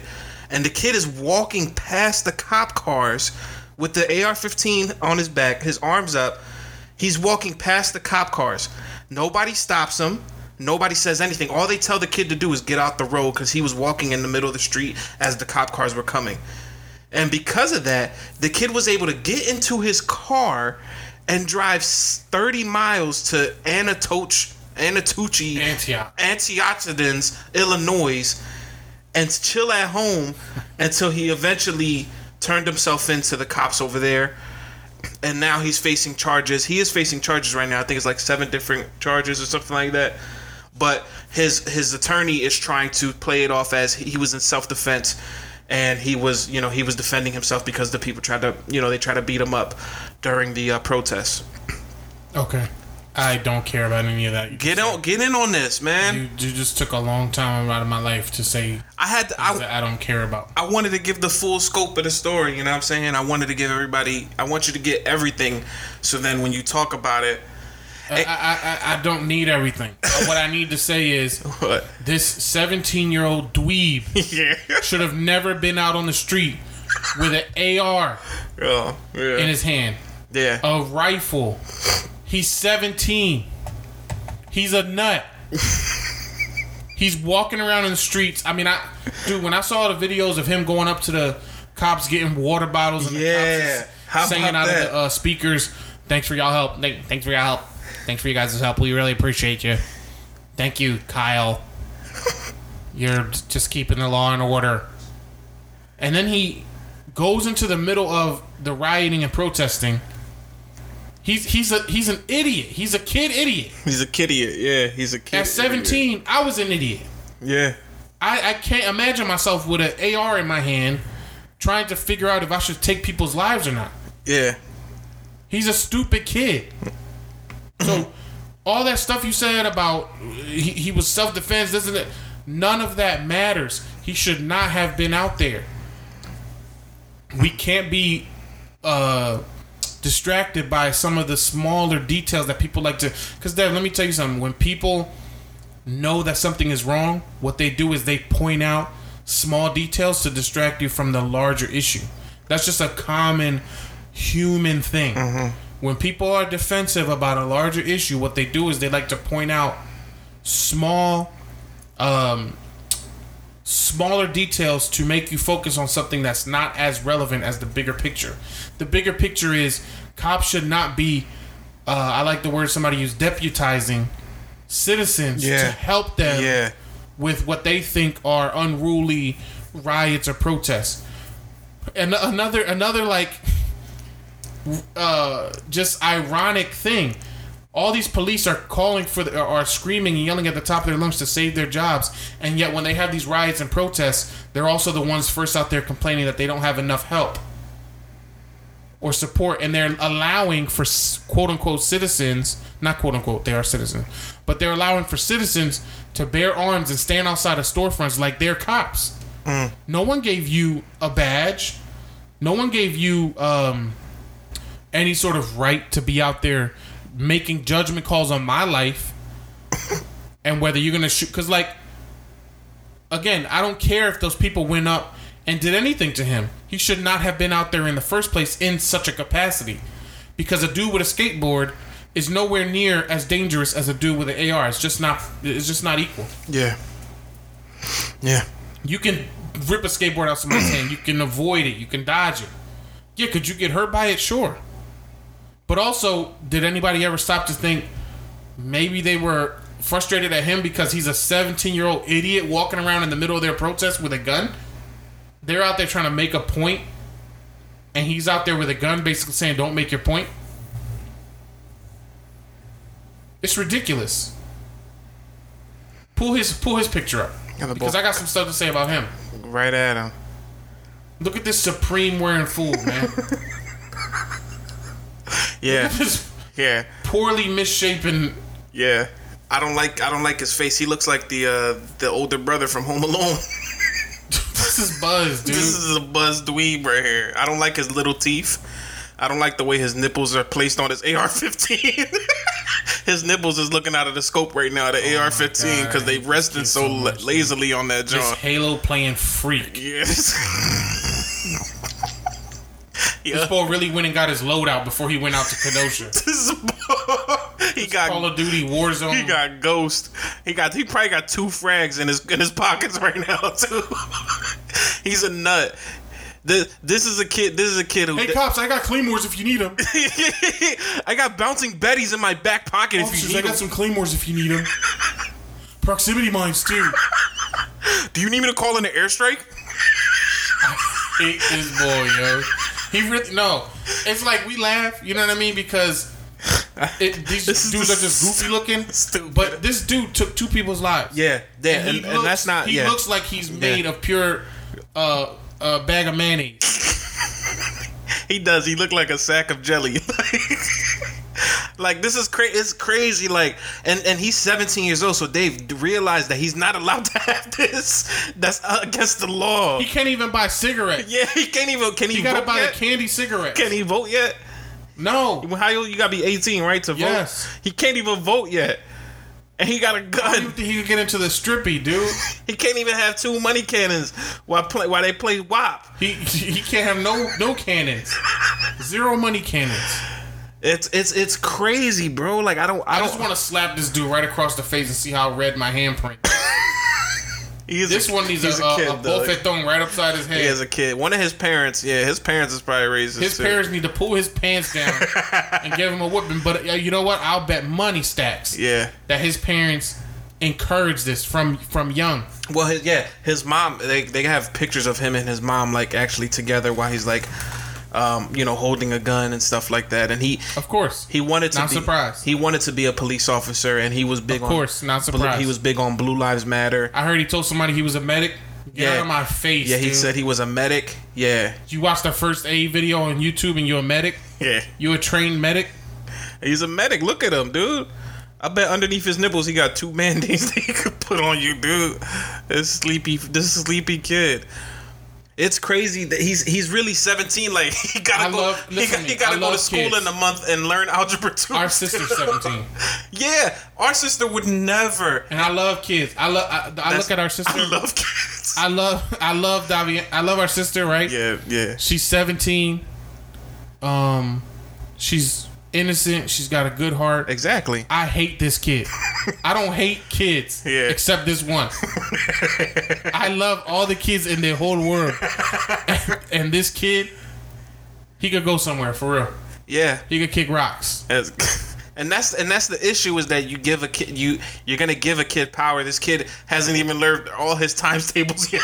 and the kid is walking past the cop cars with the AR-15 on his back, his arms up. He's walking past the cop cars. Nobody stops him. Nobody says anything. All they tell the kid to do is get out the road because he was walking in the middle of the street as the cop cars were coming. And because of that, the kid was able to get into his car and drive 30 miles to Anatoch, Anatucci, Antioch. Antioxidants, Illinois, and chill at home until he eventually turned himself into the cops over there. And now he's facing charges. He is facing charges right now. I think it's like seven different charges or something like that. But his his attorney is trying to play it off as he was in self defense, and he was you know he was defending himself because the people tried to you know they tried to beat him up during the uh, protests. Okay. I don't care about any of that. You, Get on, get in on this, man. you, you just took a long time out of my life to say I had to, I, that I don't care about. I wanted to give the full scope of the story, you know what I'm saying? I wanted to give everybody, I want you to get everything. So then when you talk about it, I, I, I, I don't need everything. what I need to say is what? this 17 year old dweeb yeah. should have never been out on the street with an AR Oh, yeah. in his hand, yeah. a rifle. He's 17. He's a nut. He's walking around in the streets. I mean, I dude, when I saw the videos of him going up to the cops getting water bottles and the Yeah. cops singing out that? of the uh, speakers. Thanks for y'all help. Thanks for your help. Thanks for you guys' help. We really appreciate you. Thank you, Kyle. You're just keeping the law and order. And then he goes into the middle of the rioting and protesting. He's he's a he's an idiot. He's a kid idiot. He's a kid idiot. Yeah, he's a kid. At 17, I was an idiot. Yeah. I, I can't imagine myself with an AR in my hand trying to figure out if I should take people's lives or not. Yeah. He's a stupid kid. So, all that stuff you said about he, he was self defense, and that, none of that matters. He should not have been out there. We can't be uh, distracted by some of the smaller details that people like to. Because, Dad, let me tell you something. When people know that something is wrong, what they do is they point out small details to distract you from the larger issue. That's just a common human thing. When people are defensive about a larger issue, what they do is they like to point out small, um, smaller details to make you focus on something that's not as relevant as the bigger picture. The bigger picture is cops should not be. Uh, I like the word somebody used, deputizing citizens Yeah. to help them Yeah. with what they think are unruly riots or protests. And another another like uh just ironic thing. All these police are calling for the, are screaming and yelling at the top of their lungs to save their jobs, and yet when they have these riots and protests, they're also the ones first out there complaining that they don't have enough help or support, and they're allowing for quote unquote citizens, not quote unquote, they are citizens, but they're allowing for citizens to bear arms and stand outside of storefronts like they're cops. No one gave you a badge. No one gave you um, any sort of right to be out there making judgment calls on my life and whether you're gonna shoot. Because, like, again, I don't care if those people went up and did anything to him. He should not have been out there in the first place in such a capacity. Because a dude with a skateboard is nowhere near as dangerous as a dude with an AR. It's just not. It's just not equal. Yeah. Yeah. You can rip a skateboard out of somebody's hand. You can avoid it. You can dodge it. Yeah, could you get hurt by it? Sure. But also, did anybody ever stop to think maybe they were frustrated at him because he's a 17 year old idiot walking around in the middle of their protest with a gun? They're out there trying to make a point, and he's out there with a gun basically saying, Don't make your point. It's ridiculous. Pull his pull his picture up. Because I got some stuff to say about him. Right at him. Look at this supreme wearing fool, man. Yeah. this Yeah. poorly misshapen. Yeah. I don't like I don't like his face. He looks like the uh the older brother from Home Alone. This is Buzz, dude. This is a buzz dweeb right here. I don't like his little teeth. I don't like the way his nipples are placed on his AR-15. his nipples is looking out of the scope right now, the AR-15, because they resting so, so much, lazily on that joint. Halo playing freak. Yes. This boy really went and got his loadout before he went out to Kenosha. He got Call of Duty Warzone. He got ghost. He got. He probably got two frags in his in his pockets right now too. He's a nut. This this is a kid. This is a kid who. hey cops, I got claymores if you need them. I got bouncing betties in my back pocket. if Officers, you I got them. some claymores if you need them. Proximity mines too. Do you need me to call in an airstrike? hate this boy, yo. He really no. It's like we laugh, you know what I mean? Because it, these dudes are just goofy looking. stupid. But this dude took two people's lives. Yeah, yeah, and, and looks- that's not. He yeah, looks like he's made of pure uh, uh, bag of mayonnaise. he does. He looked like a sack of jelly. like this is crazy. It's crazy. Like, and and he's 17 years old. So Dave realized that he's not allowed to have this. That's against the law. He can't even buy cigarettes. Yeah, he can't even. Can he, You gotta buy yet? a candy cigarette. Can he vote yet? no. How old? You gotta be 18, right, to vote? Yes. He can't even vote yet, and he got a you gun. he could get into the strippy, dude? He can't even have two money cannons while play while they play WAP. He he can't have no no cannons. Zero money cannons. It's it's it's crazy, bro. Like I don't I, I don't just want to slap this dude right across the face and see how red my handprint. He's This a, one needs he's a, a, kid, a thrown right upside his head. He has a kid. One of his parents, yeah, his parents is probably racist. his too. parents need to pull his pants down and give him a whipping. But uh, you know what? I'll bet money stacks Yeah. that his parents encourage this from from young. Well, his, yeah, his mom. They they have pictures of him and his mom like actually together while he's like, um, you know, holding a gun and stuff like that. And he Of course. he wanted to Not be surprised. he wanted to be a police officer, and he was big Of on course, not surprised. He was big on Blue Lives Matter. I heard he told somebody he was a medic. Get Yeah. out of my face. Yeah, he dude. said he was a medic. Yeah, You watched the first aid video on YouTube and you're a medic? yeah, You a trained medic? he's a medic. Look at him, dude. I bet underneath his nipples he got two mandates that he could put on you, dude. This sleepy, this sleepy kid. It's crazy that he's he's really 17. Like he gotta I go, love- he, got, to he gotta go to school kids. in a month and learn algebra two. Our sister's 17. yeah, our sister would never. And I love kids. I love I, I look at our sister. I love kids. I love I love Davi. I love our sister, right? yeah, yeah. She's 17. Um she's innocent. She's got a good heart. Exactly. I hate this kid. I don't hate kids Yeah. except this one. I love all the kids in the whole world. And, and this kid, he could go somewhere for real. Yeah. He could kick rocks. As, and that's and that's the issue is that you give a kid you you're gonna give a kid power. This kid hasn't even learned all his times tables yet.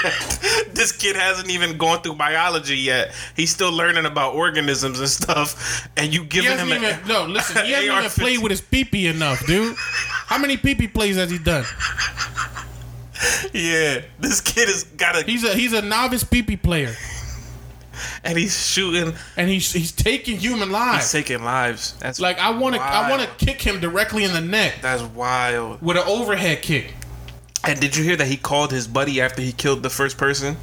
this kid hasn't even gone through biology yet. He's still learning about organisms and stuff. And you giving him even a, no. Listen, he hasn't even AR-15. played with his peepee enough, dude. How many peepee plays has he done? yeah. This kid has got a He's a he's a novice peepee player, and he's shooting. and he's he's taking human lives. He's taking lives. That's Like I want to I want to kick him directly in the neck That's wild. with an overhead kick. And did you hear that he called his buddy after he killed the first person?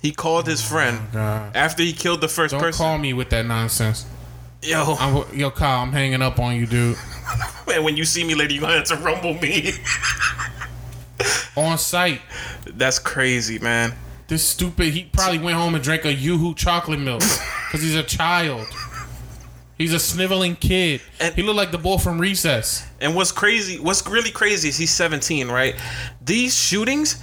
He called his oh friend Oh God. after he killed the 1st Don't person. call me with that nonsense. Yo, I'm, yo, Kyle, I'm hanging up on you, dude. man, when you see me later, you're gonna have to rumble me. On site. That's crazy, man. This stupid. He probably went home and drank a YooHoo chocolate milk because he's a child. He's a sniveling kid. And- he looked like the boy from Recess. And what's crazy, what's really crazy is he's 17, right? These shootings,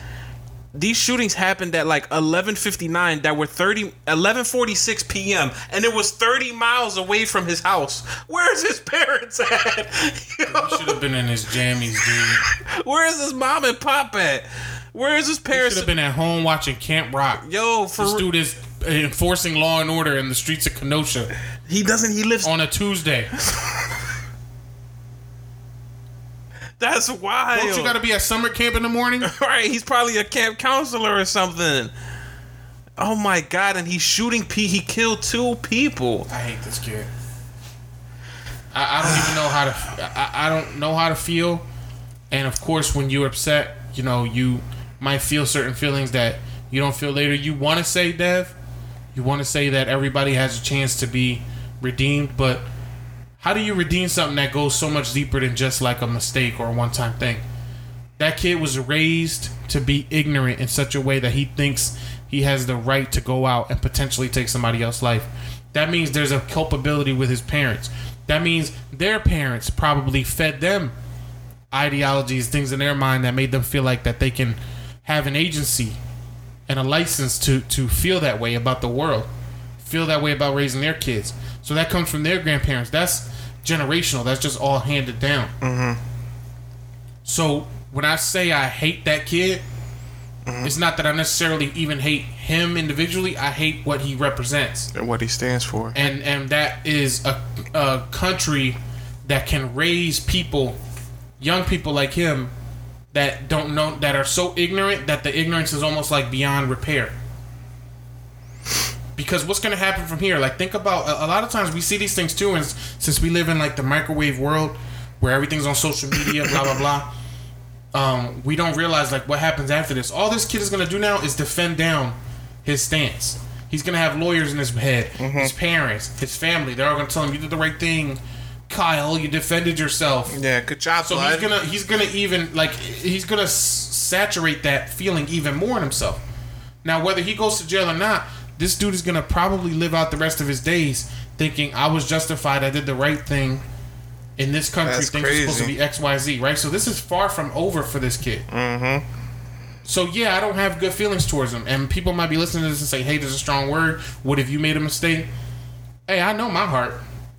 these shootings happened at like 11:59 that were 30 11:46 p.m. and it was 30 miles away from his house. Where's his parents at? He should have been in his jammies, dude. Where is his mom and pop at? Where is his Should have been at home watching Camp Rock. Yo, for This dude is enforcing law and order in the streets of Kenosha he doesn't. He lives. on a Tuesday. That's wild. Don't you got to be at summer camp in the morning? right? He's probably a camp counselor or something. Oh my god! And he's shooting. P. He killed two people. I hate this kid. I, I don't even know how to. I, I don't know how to feel. And of course, when you're upset, you know you might feel certain feelings that you don't feel later. You want to say, Dev, you want to say that everybody has a chance to be redeemed, but how do you redeem something that goes so much deeper than just like a mistake or a one-time thing? That kid was raised to be ignorant in such a way that he thinks he has the right to go out and potentially take somebody else's life. That means there's a culpability with his parents. That means their parents probably fed them ideologies, things in their mind that made them feel like that they can have an agency and a license to to feel that way about the world, feel that way about raising their kids. So that comes from their grandparents. That's generational. That's just all handed down. Mm-hmm. So when I say I hate that kid, it's not that I necessarily even hate him individually. I hate what he represents, And what he stands for. and and that is a, a country that can raise people, young people like him, that don't know that are so ignorant that the ignorance is almost like beyond repair. Because what's going to happen from here? Like, think about a, a lot of times we see these things too, and since we live in like the microwave world where everything's on social media, blah blah blah, um, we don't realize like what happens after this. All this kid is going to do now is defend down his stance. He's going to have lawyers in his head, his parents, his family. They're all going to tell him, "You did the right thing, Kyle. You defended yourself." Yeah, good job, So he's gonna he's gonna even like he's gonna s- saturate that feeling even more in himself. Now, whether he goes to jail or not, this dude is gonna probably live out the rest of his days thinking I was justified. I did the right thing. In this country, That's things are supposed to be X, Y, Z, right? So this is far from over for this kid. Mm-hmm. So yeah, I don't have good feelings towards him. And people might be listening to this and say, "Hey, there's a strong word. What if you made a mistake?" Hey, I know my heart.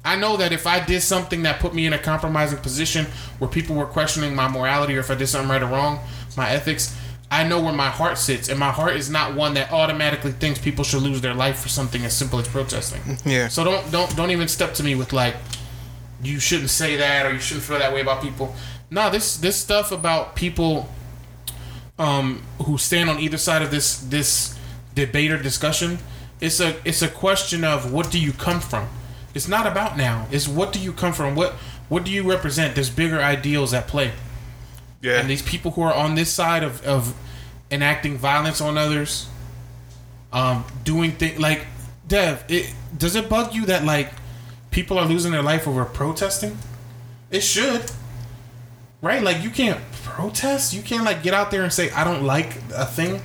I know that if I did something that put me in a compromising position where people were questioning my morality or if I did something right or wrong, my ethics, I know where my heart sits, and my heart is not one that automatically thinks people should lose their life for something as simple as protesting. Yeah. So don't don't don't even step to me with like, you shouldn't say that or you shouldn't feel that way about people. No, this this stuff about people, um, who stand on either side of this this debate or discussion, it's a it's a question of what do you come from. It's not about now. It's what do you come from. What what do you represent? There's bigger ideals at play. Yeah. And these people who are on this side of, of enacting violence on others, um, doing things like Dev, it does it bug you that like people are losing their life over protesting? It should. Right? Like you can't protest. You can't like get out there and say, I don't like a thing.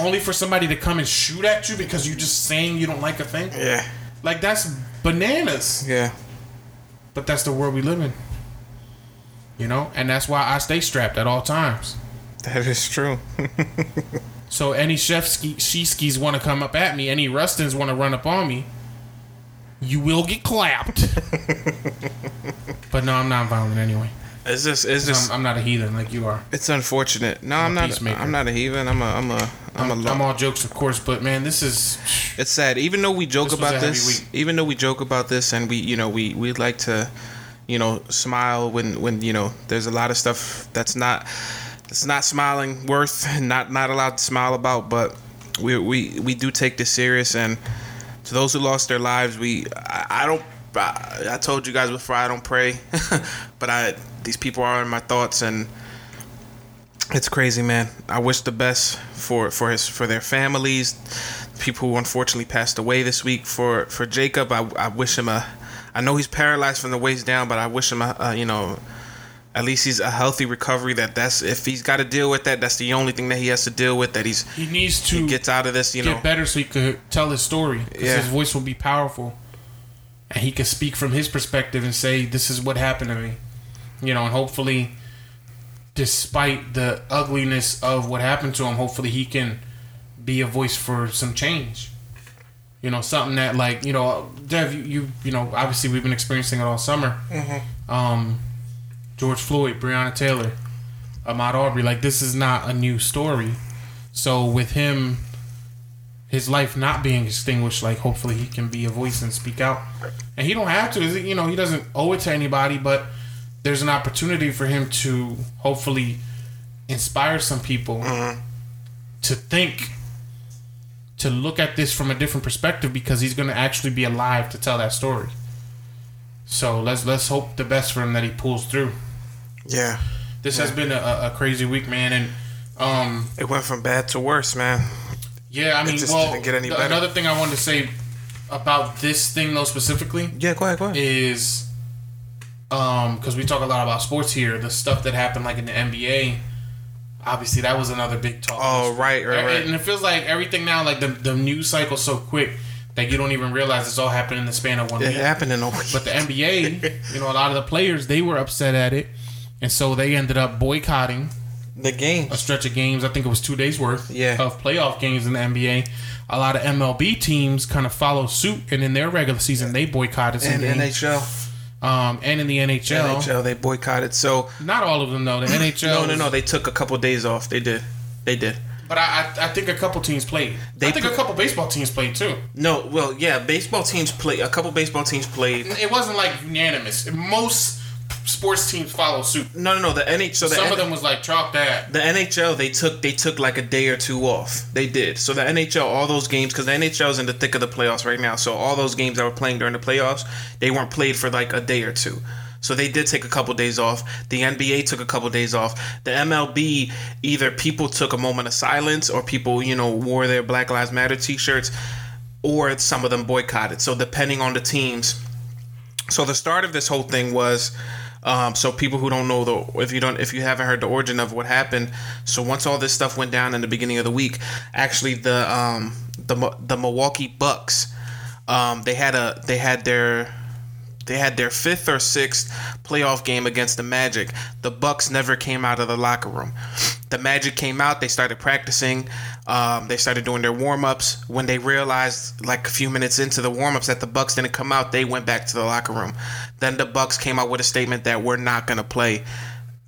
Only for somebody to come and shoot at you because you're just saying you don't like a thing. yeah. Like that's bananas. Yeah. But that's the world we live in. You know? And that's why I stay strapped at all times. That is true. So any Sheskey, skis want to come up at me, any Rustens want to run up on me, you will get clapped. but no, I'm not violent anyway. It's just it's just I'm, I'm not a heathen like you are. it's unfortunate. No, I'm, a not. peacemaker. I'm not a heathen. I'm a I'm a I'm, a I'm, lo- I'm all jokes, of course, but man, this is It's sad. Even though we joke This about this, week. even though we joke about this, and we, you know, we we like to, you know, smile when when you know there's a lot of stuff that's not that's not smiling worth, and not not allowed to smile about. But we we we do take this serious, and to those who lost their lives, we I, I don't. I, I told you guys before I don't pray, but I these people are in my thoughts and it's crazy, man. I wish the best for for his for their families, people who unfortunately passed away this week. For for Jacob, I, I wish him a. I know he's paralyzed from the waist down, but I wish him a, a you know, at least he's a healthy recovery. That that's if he's got to deal with that, that's the only thing that he has to deal with. That he's he needs to he gets out of this. You know. get know, better so he could tell his story. Yeah. His voice will be powerful, and he can speak from his perspective and say, "This is what happened to me," you know, and hopefully, despite the ugliness of what happened to him, hopefully he can be a voice for some change. You know, something that like you know, Dev, you you, you know, obviously we've been experiencing it all summer. Um, George Floyd, Breonna Taylor, Ahmaud Arbery, like this is not a new story. So with him, his life not being extinguished, like hopefully he can be a voice and speak out. And he don't have to, you know, he doesn't owe it to anybody, but there's an opportunity for him to hopefully inspire some people to think to look at this from a different perspective because he's going to actually be alive to tell that story. So let's let's hope the best for him that he pulls through. yeah, This has been a, a crazy week, man, and um, it went from bad to worse, man. yeah, I mean, just well, didn't get any the- better. another thing I wanted to say about this thing though specifically Yeah, go ahead, go ahead. is um because we talk a lot about sports here, the stuff that happened like in the NBA. Obviously, that was another big talk. Oh, right, right, right. And it feels like everything now, like the the news cycle's so quick that you don't even realize it's all happening in the span of one It week. happened in a week. But the NBA, you know, a lot of the players they were upset at it, and so they ended up boycotting the game. a stretch of games. I think it was two days worth Yeah. of playoff games in the NBA. A lot of MLB teams kind of followed suit, and in their regular season they boycotted some And games. NHL, um, and in the NHL, NHL, they boycotted. So not all of them though. The NHL, no, no, no. They took a couple days off. They did. They did. But I, I, I think a couple teams played. They I think a couple baseball teams played too. No, well, yeah, baseball teams play. A couple baseball teams played. It wasn't like unanimous. Most sports teams follow suit. No, no, no. The NHL. So the Some N- of them was like chalk that. the NHL they took they took like a day or two off. They did. So the NHL, all those games, because the NHL is in the thick of the playoffs right now. So all those games that were playing during the playoffs, they weren't played for like a day or two. So they did take a couple days off. The NBA took a couple days off. The MLB, either people took a moment of silence, or people, you know, wore their Black Lives Matter T-shirts, or some of them boycotted. So depending on the teams, so the start of this whole thing was um, so people who don't know the if you don't if you haven't heard the origin of what happened so once all this stuff went down in the beginning of the week actually the um, the the Milwaukee Bucks um, they had a they had their they had their fifth or sixth playoff game against the Magic. The Bucks never came out of the locker room. the Magic came out. They started practicing. Um, they started doing their warm ups. When they realized, like a few minutes into the warm ups, that the Bucks didn't come out, they went back to the locker room. Then the Bucks came out with a statement that we're not going to play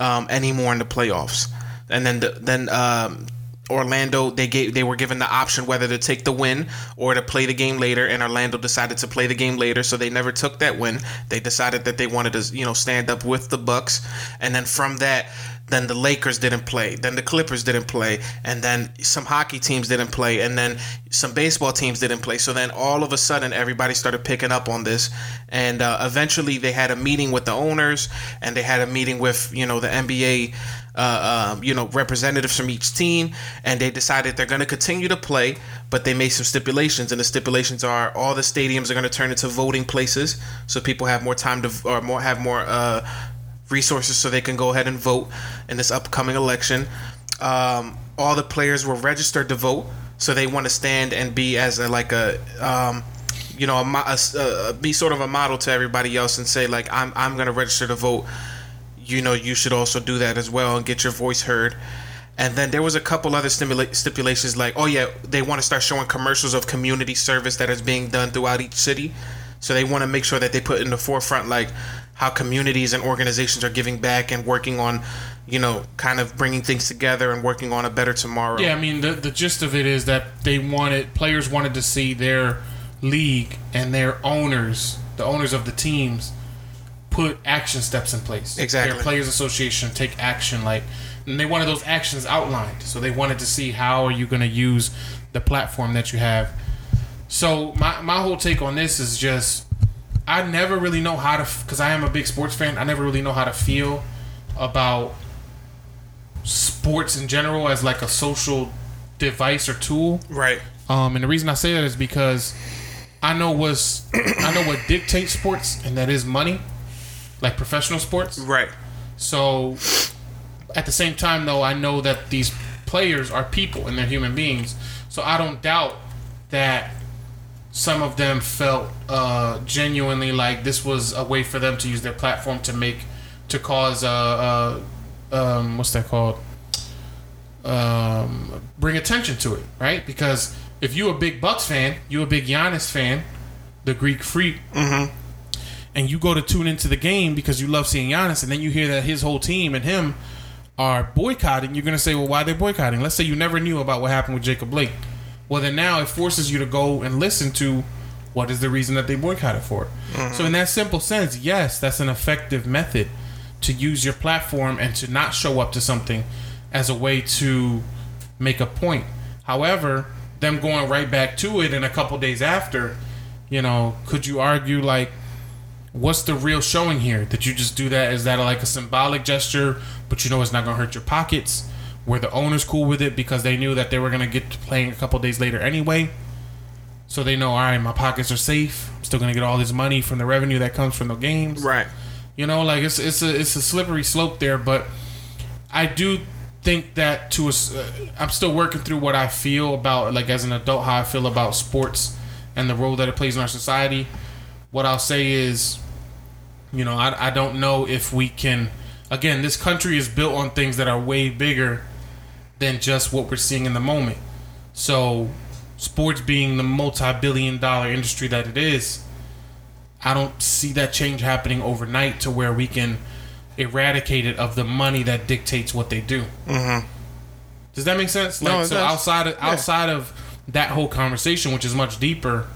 um, anymore in the playoffs. And then the, then um, Orlando they gave they were given the option whether to take the win or to play the game later, and Orlando decided to play the game later, so they never took that win. They decided that they wanted to you know stand up with the Bucks, and then from that. Then the Lakers didn't play. Then the Clippers didn't play. And then some hockey teams didn't play. And then some baseball teams didn't play. So then all of a sudden, everybody started picking up on this. And uh, eventually, they had a meeting with the owners and they had a meeting with, you know, the NBA uh, um, you know, representatives from each team, and they decided they're going to continue to play, but they made some stipulations, and the stipulations are all the stadiums are going to turn into voting places, so people have more time to or more have more uh, resources, so they can go ahead and vote in this upcoming election. Um, all the players were registered to vote, so they want to stand and be as a, like a um, you know, a, a, a, be sort of a model to everybody else and say like I'm I'm gonna register to vote you know you should also do that as well and get your voice heard. And then there was a couple other stimula- stipulations like, oh yeah, they want to start showing commercials of community service that is being done throughout each city. So they want to make sure that they put in the forefront like how communities and organizations are giving back and working on, you know, kind of bringing things together and working on a better tomorrow. Yeah, I mean the the gist of it is that they wanted players wanted to see their league and their owners, the owners of the teams, put action steps in place. Exactly. Their players association take action like and they wanted those actions outlined. So they wanted to see how are you going to use the platform that you have. So my my whole take on this is just I never really know how to cuz I am a big sports fan. I never really know how to feel about sports in general as like a social device or tool. Right. Um, and the reason I say that is because I know what's I know what dictates sports, and that is money like professional sports. Right. So at the same time though, I know that these players are people and they're human beings. So I don't doubt that some of them felt uh, genuinely like this was a way for them to use their platform to make to cause uh, uh um, what's that called um, bring attention to it right because if you're a big Bucks fan you're a big Giannis fan the Greek freak mm-hmm and you go to tune into the game because you love seeing Giannis, and then you hear that his whole team and him are boycotting, you're gonna say, well, why are they boycotting? Let's say you never knew about what happened with Jacob Blake. Well, then now it forces you to go and listen to what is the reason that they boycotted for. Mm-hmm. So in that simple sense, yes, that's an effective method to use your platform and to not show up to something as a way to make a point. However, them going right back to it in a couple days after, you know, could you argue like what's the real showing here? Did you just do that? Is that like a symbolic gesture, but you know it's not gonna hurt your pockets? Were the owners cool with it because they knew that they were gonna get to playing a couple days later anyway? So they know, all right, my pockets are safe. I'm still gonna get all this money from the revenue that comes from the games. Right. You know, like it's it's a it's a slippery slope there, but I do think that to a, uh, I'm still working through what I feel about like as an adult how I feel about sports and the role that it plays in our society. What I'll say is you know, I, I don't know if we can. Again, this country is built on things that are way bigger than just what we're seeing in the moment. So, sports being the multi billion dollar industry that it is, I don't see that change happening overnight to where we can eradicate it of the money that dictates what they do. Mm-hmm. Does that make sense? Like, no, so does. outside of, outside of that whole conversation, which is much deeper,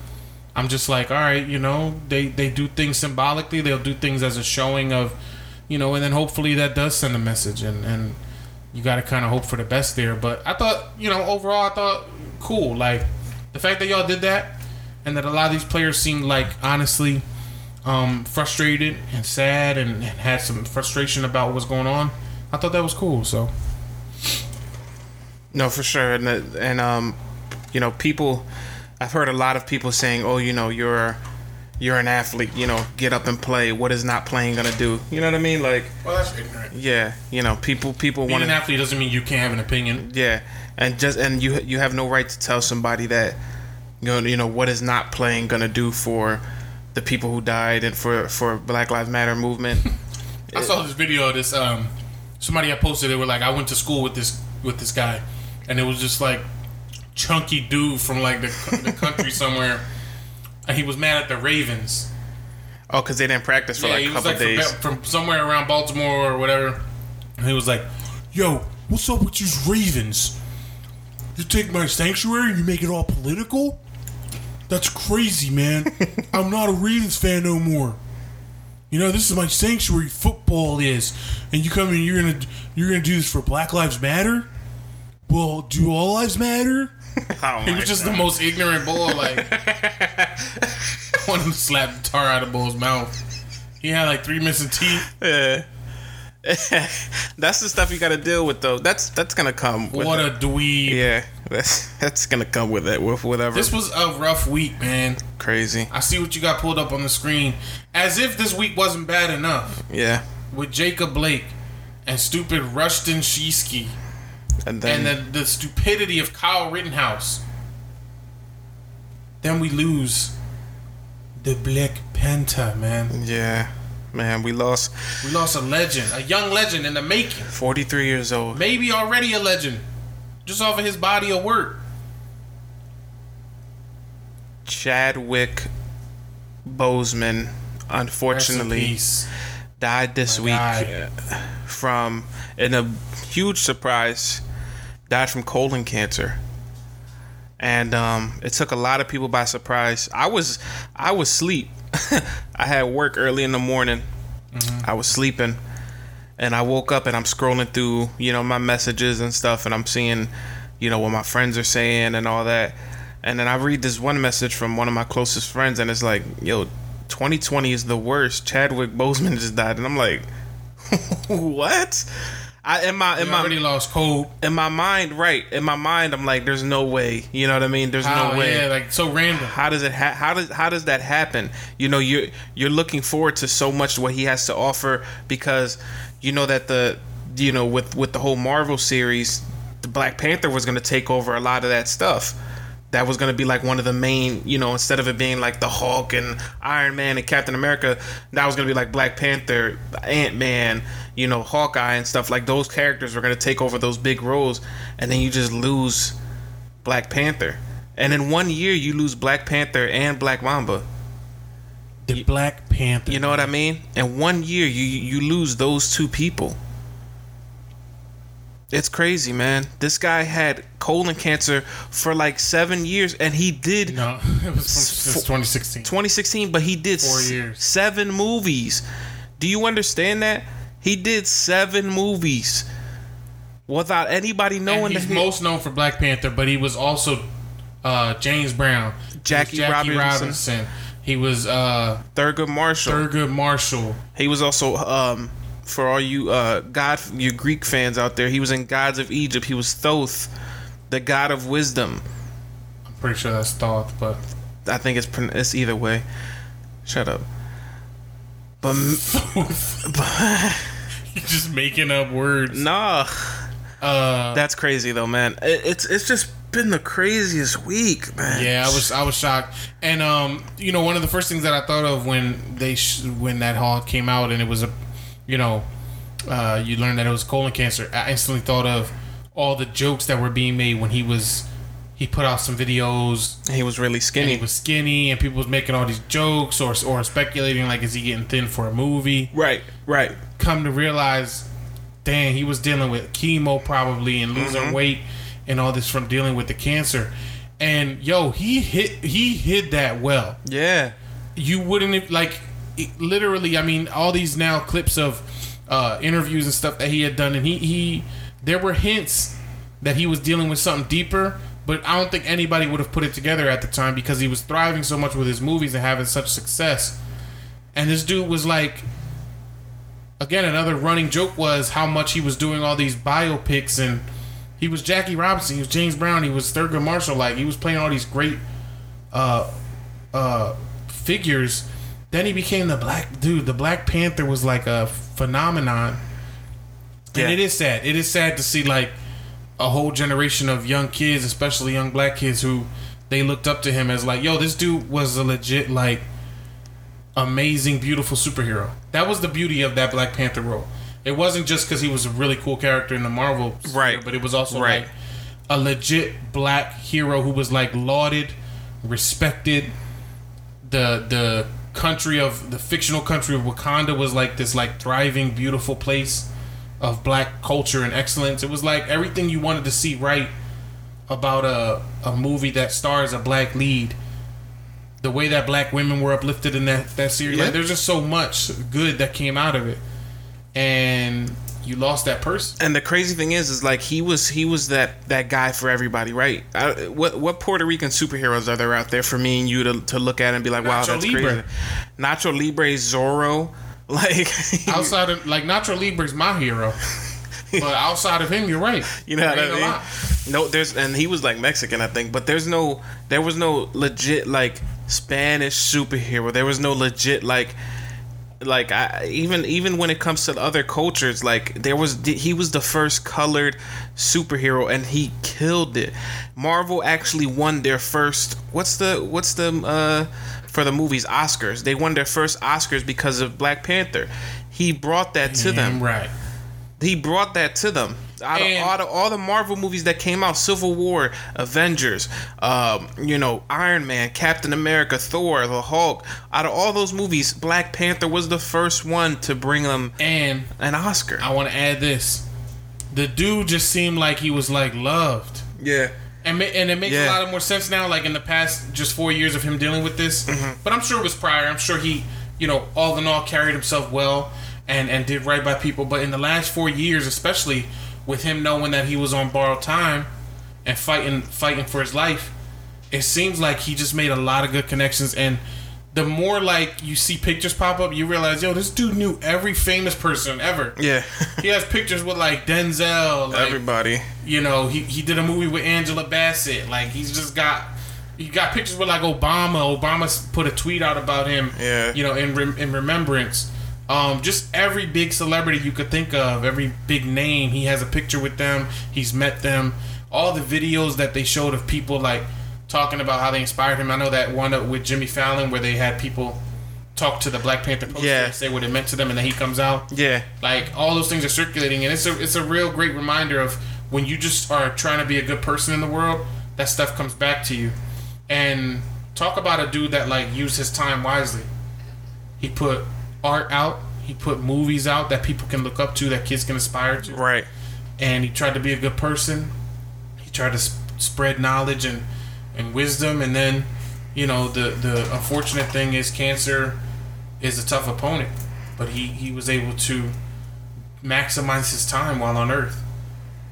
I'm just like, all right, you know, they they do things symbolically. They'll do things as a showing of, you know, and then hopefully that does send a message, and and you got to kind of hope for the best there. But I thought, you know, overall, I thought cool. Like the fact that y'all did that, and that a lot of these players seemed like honestly um, frustrated and sad, and, and had some frustration about what's going on. I thought that was cool. So. No, for sure, and and um, you know, people I've heard a lot of people saying, "Oh, you know, you're you're an athlete. You know, get up and play. What is not playing gonna do? You know what I mean? Like, well, that's ignorant. Yeah, you know, people people want an athlete doesn't mean you can't have an opinion. Yeah, and just and you you have no right to tell somebody that you know you know what is not playing gonna do for the people who died and for for Black Lives Matter movement. I saw this video of this um somebody had posted. They were like, I went to school with this with this guy, and it was just like chunky dude from like the, the country somewhere, and he was mad at the Ravens. Oh, because they didn't practice for yeah, like a couple like days. from, from somewhere around Baltimore or whatever. And he was like, "Yo, what's up with these Ravens? You take my sanctuary and you make it all political? That's crazy, man. I'm not a Ravens fan no more. You know, this is my sanctuary. Football is, and you come in, you're gonna you're gonna do this for Black Lives Matter. Well, do all lives matter? He was just the most ignorant boy. Like, one wanted to slap the tar out of Bull's mouth. He had like three missing teeth. Yeah. that's the stuff you got to deal with, though. That's that's gonna come. With What it. a dweeb. yeah. That's that's gonna come with it. With whatever. This was a rough week, man. crazy. I see what you got pulled up on the screen. As if this week wasn't bad enough. Yeah. With Jacob Blake and stupid Rusten Sheskey And then and the, the stupidity of Kyle Rittenhouse. Then we lose the Black Panther, man. yeah, man, we lost We lost a legend, a young legend in the making. 43 years old. Maybe already a legend. Just off of his body of work. Chadwick in unfortunately, died this My week uh, from, in a huge surprise, died from colon cancer. And um, it took a lot of people by surprise. I was, I was asleep. I had work early in the morning. I was sleeping, and I woke up and I'm scrolling through, you know, my messages and stuff, and I'm seeing, you know, what my friends are saying and all that. And then I read this one message from one of my closest friends, and it's like, yo, 2020 is the worst. Chadwick Boseman just died, and I'm like, what? I in my in We my already lost Cole. in my mind, right? In my mind, I'm like, there's no way. You know what I mean? There's How, no way. yeah, like so random. How does it? Ha- how does how does that happen? You know, you're you're looking forward to so much what he has to offer because you know that the you know with with the whole Marvel series, the Black Panther was going to take over a lot of that stuff. That was going to be like one of the main, you know, instead of it being like the Hulk and Iron Man and Captain America, that was going to be like Black Panther, Ant Man, you know, Hawkeye and stuff. Like those characters were going to take over those big roles, and then you just lose Black Panther. And in one year, you lose Black Panther and Black Mamba. The Black Panther. You know what I mean? In one year, you you lose those two people. It's crazy, man. This guy had colon cancer for like seven years, and he did No, it was from, since 2016. 2016, but he did Four years. seven movies. Do you understand that? He did seven movies without anybody knowing and he's that. he- most known for Black Panther, but he was also uh, James Brown, was Jackie Robinson. Robinson. He was uh, Thurgood Marshall. Thurgood Marshall. He was also um for all you uh God you Greek fans out there, he was in Gods of Egypt. He was Thoth, the god of wisdom. I'm pretty sure that's Thoth, but I think it's it's either way. Shut up. But you're just making up words. nah, Uh, that's crazy though, man. It, it's it's just been the craziest week, man. yeah, I was I was shocked, and um, you know, one of the first things that I thought of when they sh- when that haul came out and it was a, you know, uh, you learned that it was colon cancer. I instantly thought of all the jokes that were being made when he was. He put out some videos He was really and skinny. he was skinny, and people was making all these jokes or or speculating like, is he getting thin for a movie? right, right. Come to realize, dang, he was dealing with chemo probably and losing Mm-hmm. weight and all this from dealing with the cancer. And yo, he hit he hid that well. Yeah. You wouldn't have, like it- literally. I mean, all these now clips of uh, interviews and stuff that he had done, and he he there were hints that he was dealing with something deeper. But I don't think anybody would have put it together at the time because he was thriving so much with his movies and having such success. And this dude was like, again, another running joke was how much he was doing all these biopics and he was Jackie Robinson, he was James Brown, he was Thurgood Marshall, like he was playing all these great uh uh figures. Then he became the black dude. The Black Panther was like a phenomenon. Yeah. And it is sad. It is sad to see like a whole generation of young kids, especially young black kids, who they looked up to him as like, yo, this dude was a legit like amazing, beautiful superhero. That was the beauty of that Black Panther role. It wasn't just because he was a really cool character in the Marvel, Right. But it was also Right. like a legit black hero who was like lauded, respected. The the country of the fictional country of Wakanda was like this like thriving, beautiful place of black culture and excellence. It was like everything you wanted to see right about a a movie that stars a black lead. The way that black women were uplifted in that that series, Yeah. like there's just so much good that came out of it, and you lost that person. And the crazy thing is, is like he was he was that that guy for everybody, right? I, what what Puerto Rican superheroes are there out there for me and you to, to look at and be like, wow, that's Libre. crazy. Nacho Libre, Zorro, like Outside of like Nacho Libre's my hero, but outside of him, you're right. You know what I mean? lot. No, there's and he was like Mexican, I think, but there's no there was no legit like Spanish superhero. There was no legit like like I even even when it comes to other cultures, like there was he was the first colored superhero and he killed it. Marvel actually won their first what's the what's the uh for the movies Oscars. They won their first Oscars because of Black Panther. He brought that to them right. He brought that to them. Out of, all, the, all the Marvel movies that came out, Civil War, Avengers, um, you know, Iron Man, Captain America, Thor, the Hulk. Out of all those movies, Black Panther was the first one to bring them And an Oscar. I want to add this: the dude just seemed like he was like loved. Yeah, And, and it makes a lot of more sense now, like in the past just four years of him dealing with this. Mm-hmm. But I'm sure it was prior. I'm sure he, you know, all in all carried himself well and, and did right by people. But in the last four years, especially with him knowing that he was on borrowed time and fighting fighting for his life, it seems like he just made a lot of good connections. And the more like you see pictures pop up, you realize, yo, this dude knew every famous person ever. yeah, He has pictures with like Denzel, like, everybody. you know, he, he did a movie with Angela Bassett. Like he's just got you got pictures with like Obama. Obama put a tweet out about him. Yeah. You know, in in remembrance. Um, just every big celebrity you could think of, every big name, he has a picture with them. He's met them. All the videos that they showed of people like talking about how they inspired him. I know that one up with Jimmy Fallon where they had people talk to the Black Panther poster Yeah. and say what it meant to them, and then he comes out. Yeah, Like all those things are circulating, and it's a it's a real great reminder of when you just are trying to be a good person in the world, that stuff comes back to you. And talk about a dude that like used his time wisely. He put art out, he put movies out that people can look up to, that kids can aspire to, right. and he tried to be a good person. He tried to sp- spread knowledge and and wisdom, and then you know the the unfortunate thing is cancer is a tough opponent, but he he was able to maximize his time while on Earth.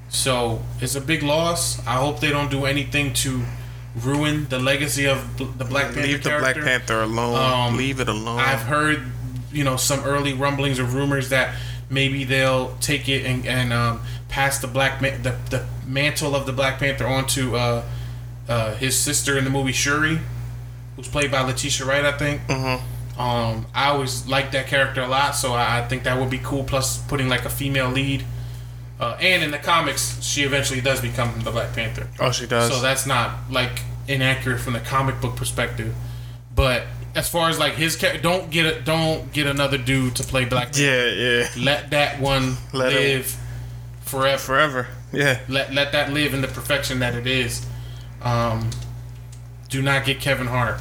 So it's a big loss. I hope they don't do anything to ruin the legacy of the Black Panther Leave the character. Black Panther alone. Um, Leave it alone. I've heard, you know, some early rumblings or rumors that maybe they'll take it and, and um, pass the black the, the mantle of the Black Panther onto uh, uh, his sister in the movie Shuri, who's played by Letitia Wright, I think. Mm-hmm. Um, I always liked that character a lot, so I, I think that would be cool. Plus, putting like a female lead. Uh, and in the comics, she eventually does become the Black Panther. oh, she does. So that's not like inaccurate from the comic book perspective. But as far as like his character, don't get a, don't get another dude to play Black. Panther. yeah, yeah. Let that one Let him- live forever. Forever. Yeah. Let let that live in the perfection that it is. Um, do not get Kevin Hart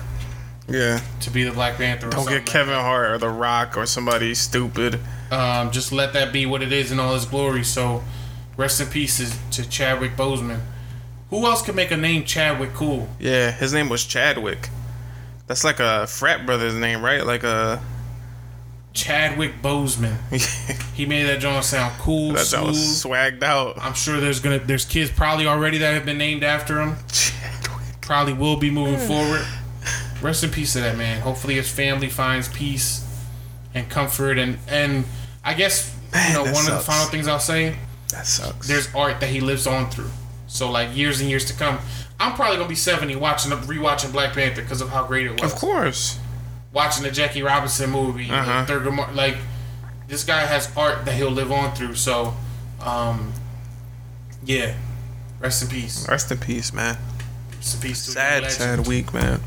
Yeah. to be the Black Panther. Don't get Kevin Hart or The Rock or somebody stupid. Um, just let that be what it is in all its glory. So, rest in peace to- to Chadwick Boseman. Who else can make a name Chadwick cool? Yeah, his name was Chadwick. That's like a frat brother's name, right? Like a. Chadwick Boseman. He made that joint sound cool, that that was swagged out. I'm sure there's gonna there's kids probably already that have been named after him. Chadwick. Probably will be moving hmm. forward. Rest in peace to that man. Hopefully his family finds peace and comfort and and I guess Man, you know that one of the final things I'll say. That sucks. There's art that he lives on through. So like years and years to come. I'm probably gonna be 70 watching rewatching Black Panther because of how great it was. of course. watching the Jackie Robinson movie, Uh-huh. Thurgood Mar- like this guy has art that he'll live on through. So, um, yeah, rest in peace. Rest in peace, man. Rest in peace. Sad, sad week, man.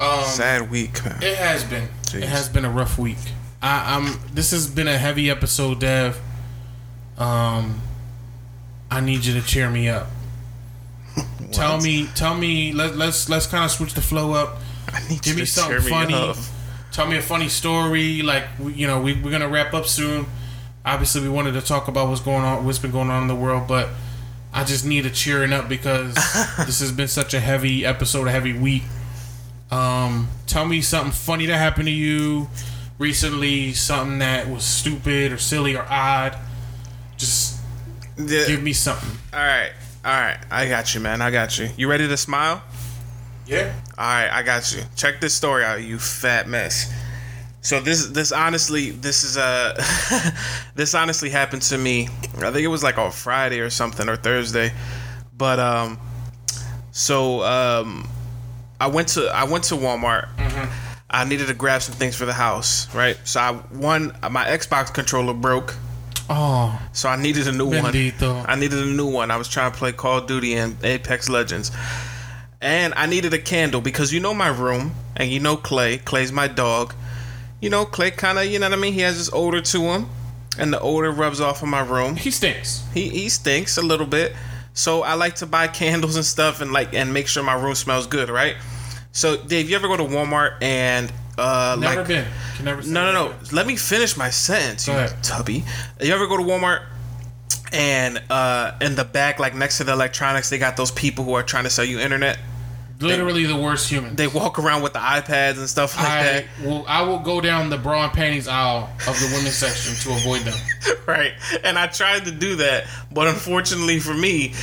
Um, sad week, man. It has been. Jeez. It has been a rough week. I, I'm. This has been a heavy episode, Dev. Um, I need you to cheer me up. Tell me, tell me. Let, let's let's kind of switch the flow up. I need Give me to something me funny. up. Tell me a funny story. Like we- you know, we, we're gonna wrap up soon. Obviously, we wanted to talk about what's going on, what's been going on in the world, but I just need a cheering up because this has been such a heavy episode, a heavy week. Um, tell me something funny that happened to you recently, something that was stupid or silly or odd. Just Yeah. give me something. All right, all right. I got you, man. I got you. You ready to smile? Yeah. All right, I got you. Check this story out, you fat mess. So this this honestly this is uh this honestly happened to me. I think it was like on Friday or something or Thursday. But um so um I went to I went to Walmart. I needed to grab some things for the house, right? So I one my Xbox controller broke. Oh, So I needed a new one. I needed a new one. I was trying to play Call of Duty and Apex Legends. And I needed a candle because you know my room and you know Clay. Clay's my dog. You know, Clay kind of, you know what I mean? He has this odor to him. And the odor rubs off of my room. he stinks. He he stinks a little bit. So I like to buy candles and stuff and like and make sure my room smells good, right? So Dave, you ever go to Walmart and uh Never like been. Can never. no, no, no. Let me finish my sentence, you ahead. tubby. You ever go to Walmart and uh, in the back, like next to the electronics, they got those people who are trying to sell you internet. Literally the worst human. They walk around with the iPads and stuff like I will. I will go down the bra and panties aisle of the women's section to avoid them. right? And I tried to do that, but unfortunately for me,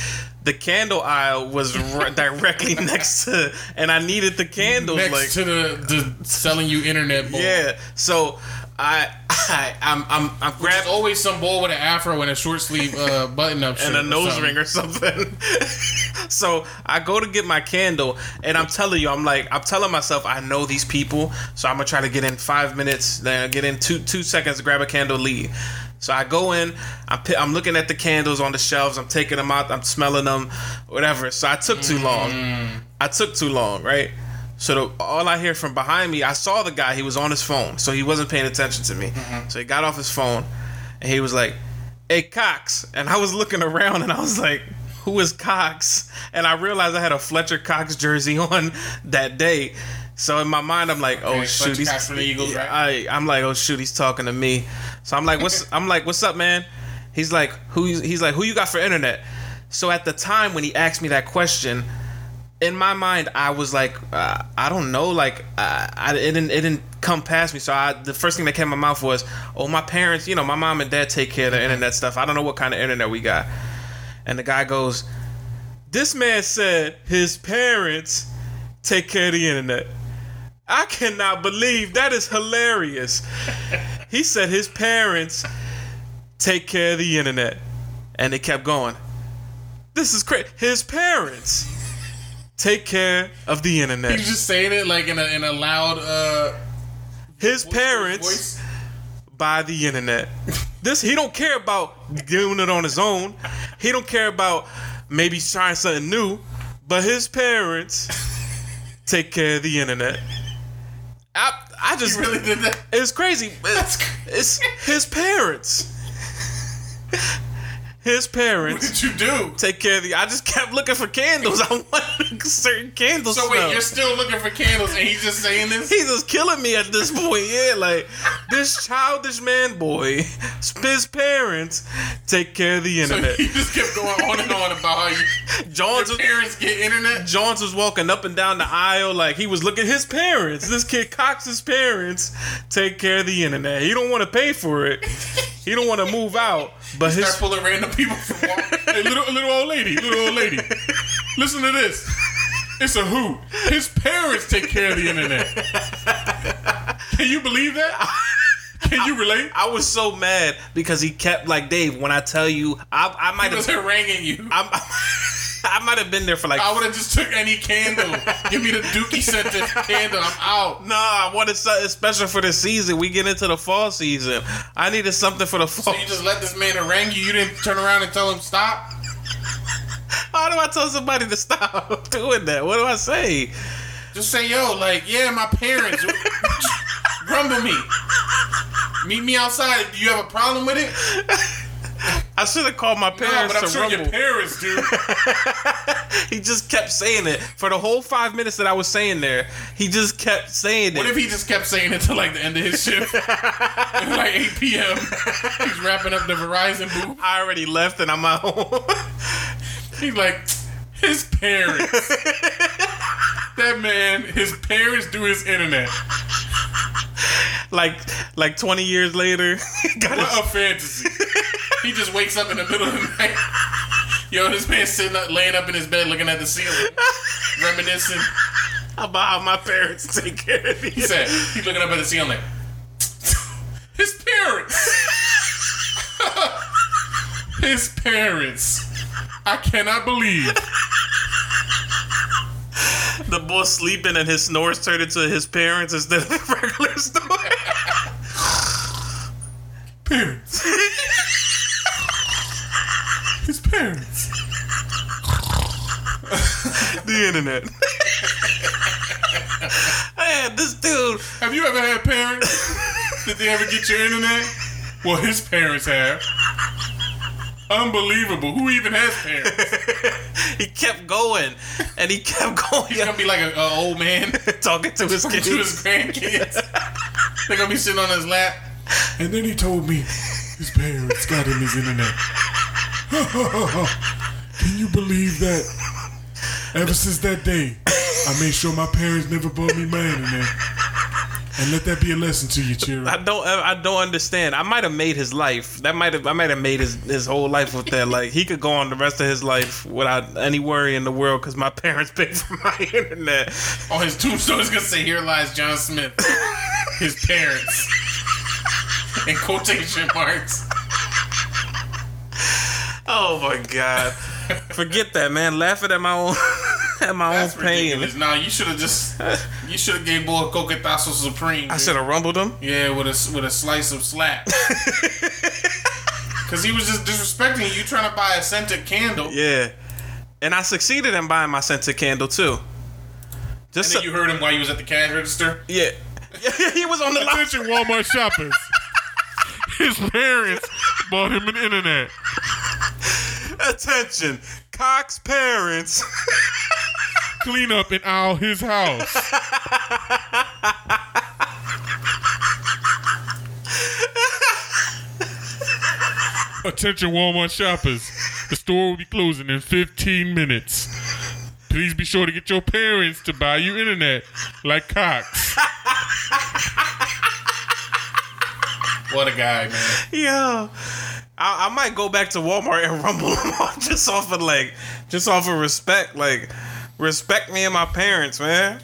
the candle aisle was r- directly next to, and I needed the candles. Next like, to the the selling you internet bowl. yeah. So I, I, I'm, I'm, I'm There's grabbing. always some boy with an afro and a short sleeve uh, button up and a nose something. ring or something. so I go to get my candle, and I'm telling you, I'm like, I'm telling myself, I know these people, so I'm gonna try to get in five minutes, then get in two two seconds, grab a candle, leave. So I go in, I'm I'm looking at the candles on the shelves, I'm taking them out, I'm smelling them, whatever. So I took too long. Mm. I took too long, right? So the, all I hear from behind me, I saw the guy. He was on his phone, so he wasn't paying attention to me. Mm-hmm. So he got off his phone, and he was like, "Hey Cox," and I was looking around, and I was like, "Who is Cox?" And I realized I had a Fletcher Cox jersey on that day. So in my mind, I'm like, "Oh Okay, shoot, he's from the Eagles, right? I, I'm like, "Oh shoot, he's talking to me." So I'm like, "What's?" I'm like, "What's up, man?" He's like, "Who?" He's like, "Who you got for internet?" So at the time when he asked me that question, in my mind, I was like, uh, I don't know, like, uh, I it didn't it didn't come past me. So I the first thing that came in my mouth was, oh, my parents, you know, my mom and dad take care of the internet stuff. I don't know what kind of internet we got. And the guy goes, this man said his parents take care of the internet. I cannot believe that is hilarious. he said his parents take care of the internet, and they kept going. This is crazy. His parents take care of the internet. He's just saying it like in a in a loud uh His parents voice. buy the internet. This he don't care about doing it on his own. He don't care about maybe trying something new. But his parents take care of the internet. I I just He really did that. it's crazy. It's, it's his parents. His parents. What did you do? take care of the. I just kept looking for candles. I wanted certain candles. So smell. wait, you're still looking for candles and he's just saying this? He's just killing me at this point. Yeah, like this childish man boy, his parents take care of the So internet. he just kept going on and on about how you, Jones your was, parents get internet. Jones was walking up and down the aisle like he was looking his parents. This kid Cox's parents take care of the internet. He don't want to pay for it. He don't want to move out, but Start his pulling random people from Walmart. Hey, little little old lady, little old lady. Listen to this. It's a hoot. His parents take care of the internet. Can you believe that? Can you relate? I was so mad because he kept like Dave. When I tell you, I, I might have, haranguing you. I'm, I might have been there for like I would have just took any candle. Give me the Dookie scented candle. I'm out. Nah, I wanted something special for the season. We get into the fall season. I needed something for the fall. So you just let this man harangue you. You didn't turn around and tell him stop. How do I tell somebody to stop doing that? What do I say? Just say, yo, like, yeah, my parents grumble me. Meet me outside. Do you have a problem with it? I should have called my parents. No, but I'm to sure your parents do. he just kept saying it for the whole five minutes that I was saying there. He just kept saying What it. What if he just kept saying it till like the end of his shift? Like 8 p.m. He's wrapping up the Verizon booth. I already left and I'm at home. He's like, his parents. that man, his parents do his internet. like like 20 years later, got his- What a fantasy. He just wakes up in the middle of the night. Yo, this man sitting up, laying up in his bed looking at the ceiling, reminiscing. about how my parents take care of me. He said, he's looking up at the ceiling like, his parents. his parents. I cannot believe. the boy sleeping and his snores turned into his parents instead of regular snore. Parents. his parents. the internet. Man, this dude. Have you ever had parents? Did they ever get your internet? Well, his parents have. Unbelievable. Who even has parents? he kept going and he kept going He's gonna be like an old man talking to his talking kids. to his grandkids. They're gonna be sitting on his lap. And then he told me his parents got him his internet. Can you believe that? Ever since that day, I made sure my parents never bought me my internet. And let that be a lesson to you, children. I don't. I don't understand. I might have made his life. That might have. I might have made his his whole life with that. Like he could go on the rest of his life without any worry in the world because my parents paid for my internet. On his tombstone, is gonna say, "Here lies John Smith, his parents." In quotation marks. Oh my god! Forget that, man. Laughing at my own at my That's own pain. ridiculous. Nah, you should have just, you should have gave boy a Coquetazo Supreme. I dude. should have rumbled him. Yeah, with a with a slice of slap. Cause he was just disrespecting you. You trying to buy a scented candle, Yeah, and I succeeded in buying my scented candle too. Just and then you heard him while he was at the cash register. yeah, he was on the line. Attention, Walmart shoppers. His parents bought him an internet. Attention, Cox parents. Clean up in all his house. Attention, Walmart shoppers. The store will be closing in 15 minutes. Please be sure to get your parents to buy you internet like Cox. what a guy, man. Yo, I, I might go back to Walmart and rumble them off just off of like, just off of respect. Like, respect me and my parents, man.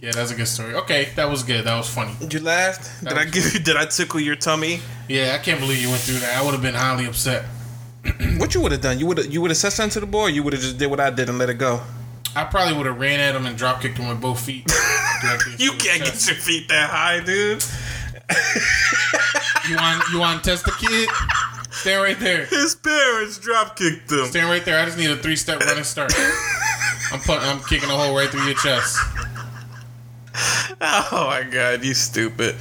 Yeah, that's a good story. Okay, that was good. That was funny. You laughed? Did I give you? Did I tickle your tummy? Yeah, I can't believe you went through that. I would have been highly upset. What you would have done? You would have you would have said something to the boy. Or you would have just did what I did and let it go. I probably would have ran at him and drop kicked him with both feet. You can't get your feet that high, dude. You want you want to test the kid? Stand right there. His parents drop kicked him. Stand right there. I just need a three step running start. I'm putting, I'm kicking a hole right through your chest. Oh my god, you stupid.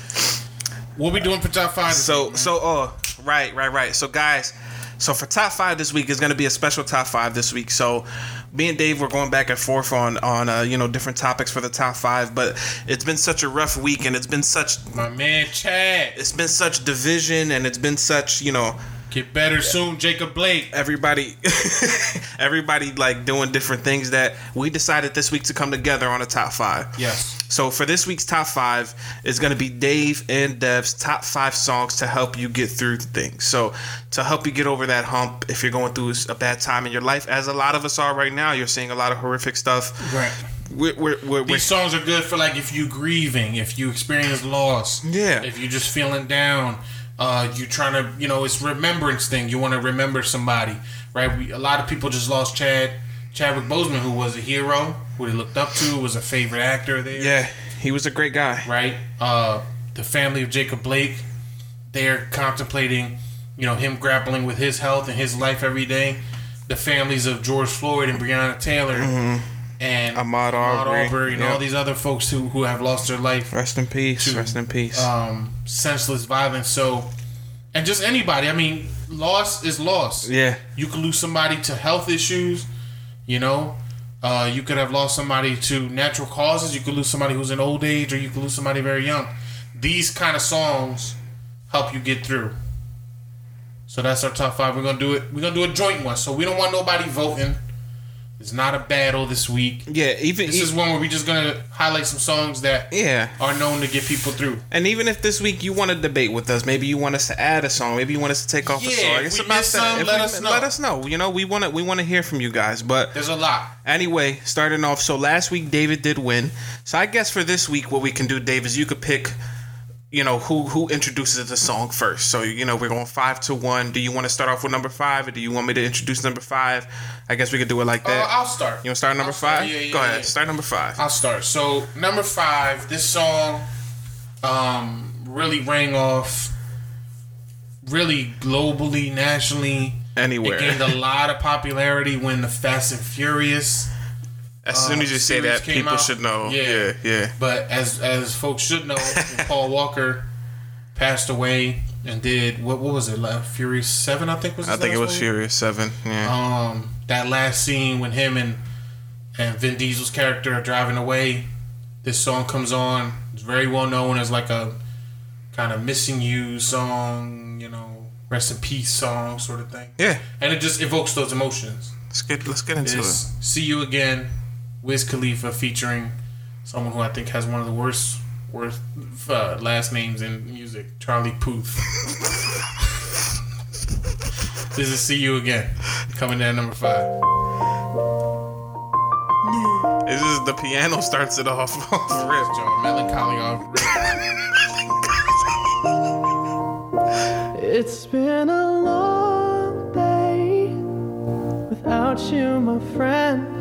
What we doing for top five? this So week, so oh right right right. So guys, so for top five this week is going to be a special top five this week. So me and Dave we're going back and forth on on uh, you know different topics for the top five, but it's been such a rough week and it's been such my man Chad, it's been such division and it's been such you know get better soon, Jacob Blake. everybody everybody like doing different things that we decided this week to come together on a top five. Yes. So for this week's top five is going to be Dave and Dev's top five songs to help you get through things. So to help you get over that hump, if you're going through a bad time in your life, as a lot of us are right now, you're seeing a lot of horrific stuff. Right. We're, we're, we're, we're These songs are good for like if you're grieving, if you experience loss, Yeah. if you're just feeling down, uh, you trying to, you know, it's remembrance thing. You want to remember somebody, right? We, a lot of people just lost Chad, Chadwick Boseman, who was a hero, who they looked up to, was a favorite actor there, yeah, he was a great guy. right? Uh, the family of Jacob Blake, they're contemplating, you know, him grappling with his health and his life every day. The families of George Floyd and Breonna Taylor, and Ahmaud Arbery, and yep. all these other folks who who have lost their life Rest in peace. To, Rest in peace. um, senseless violence. So, and just anybody. I mean, loss is loss. yeah. You could lose somebody to health issues. You know, uh, you could have lost somebody to natural causes. You could lose somebody who's in old age, or you could lose somebody very young. These kind of songs help you get through. So that's our top five. We're gonna do it. We're gonna do a joint one. So we don't want nobody voting. It's not a battle this week. Yeah. Even This is one where we're just gonna highlight some songs that yeah. are known to get people through. And even if this week you want to debate with us, maybe you want us to add a song, maybe you want us to take off a Yeah, song. if It's we about that. some, let we- us know. Let us know. You know, we want to we want to hear from you guys. But There's a lot. anyway, starting off. So last week David did win. So I guess for this week, what we can do, Dave, is you could pick. You know who who introduces the song first. So you know we're going five to one. Do you want to start off with number five, or do you want me to introduce number five? I guess we could do it like Uh, that. I'll start. you want to start number start. five? Yeah, yeah, Go ahead. yeah. Start number five. I'll start. So number five, this song um, really rang off, really globally, nationally. Anywhere. It gained a lot of popularity when the Fast and Furious. As soon as you say that, people out. should know. Yeah. Yeah, yeah. But as as folks should know, Paul Walker passed away and did what? What was it? Like Furious Seven, I think was. I think it was? Furious Seven. Yeah. Um, that last scene when him and and Vin Diesel's character are driving away, this song comes on. It's very well known as like a kind of missing you song, you know, rest in peace song sort of thing. yeah. And it just evokes those emotions. Let's get let's get into It's it. "See You Again," Wiz Khalifa featuring someone who I think has one of the worst worst uh, last names in music, Charlie Puth. this is "See You Again," coming in at number five. This is the piano starts it off off rip. John Melancholy off. It's been a long day without you, my friend.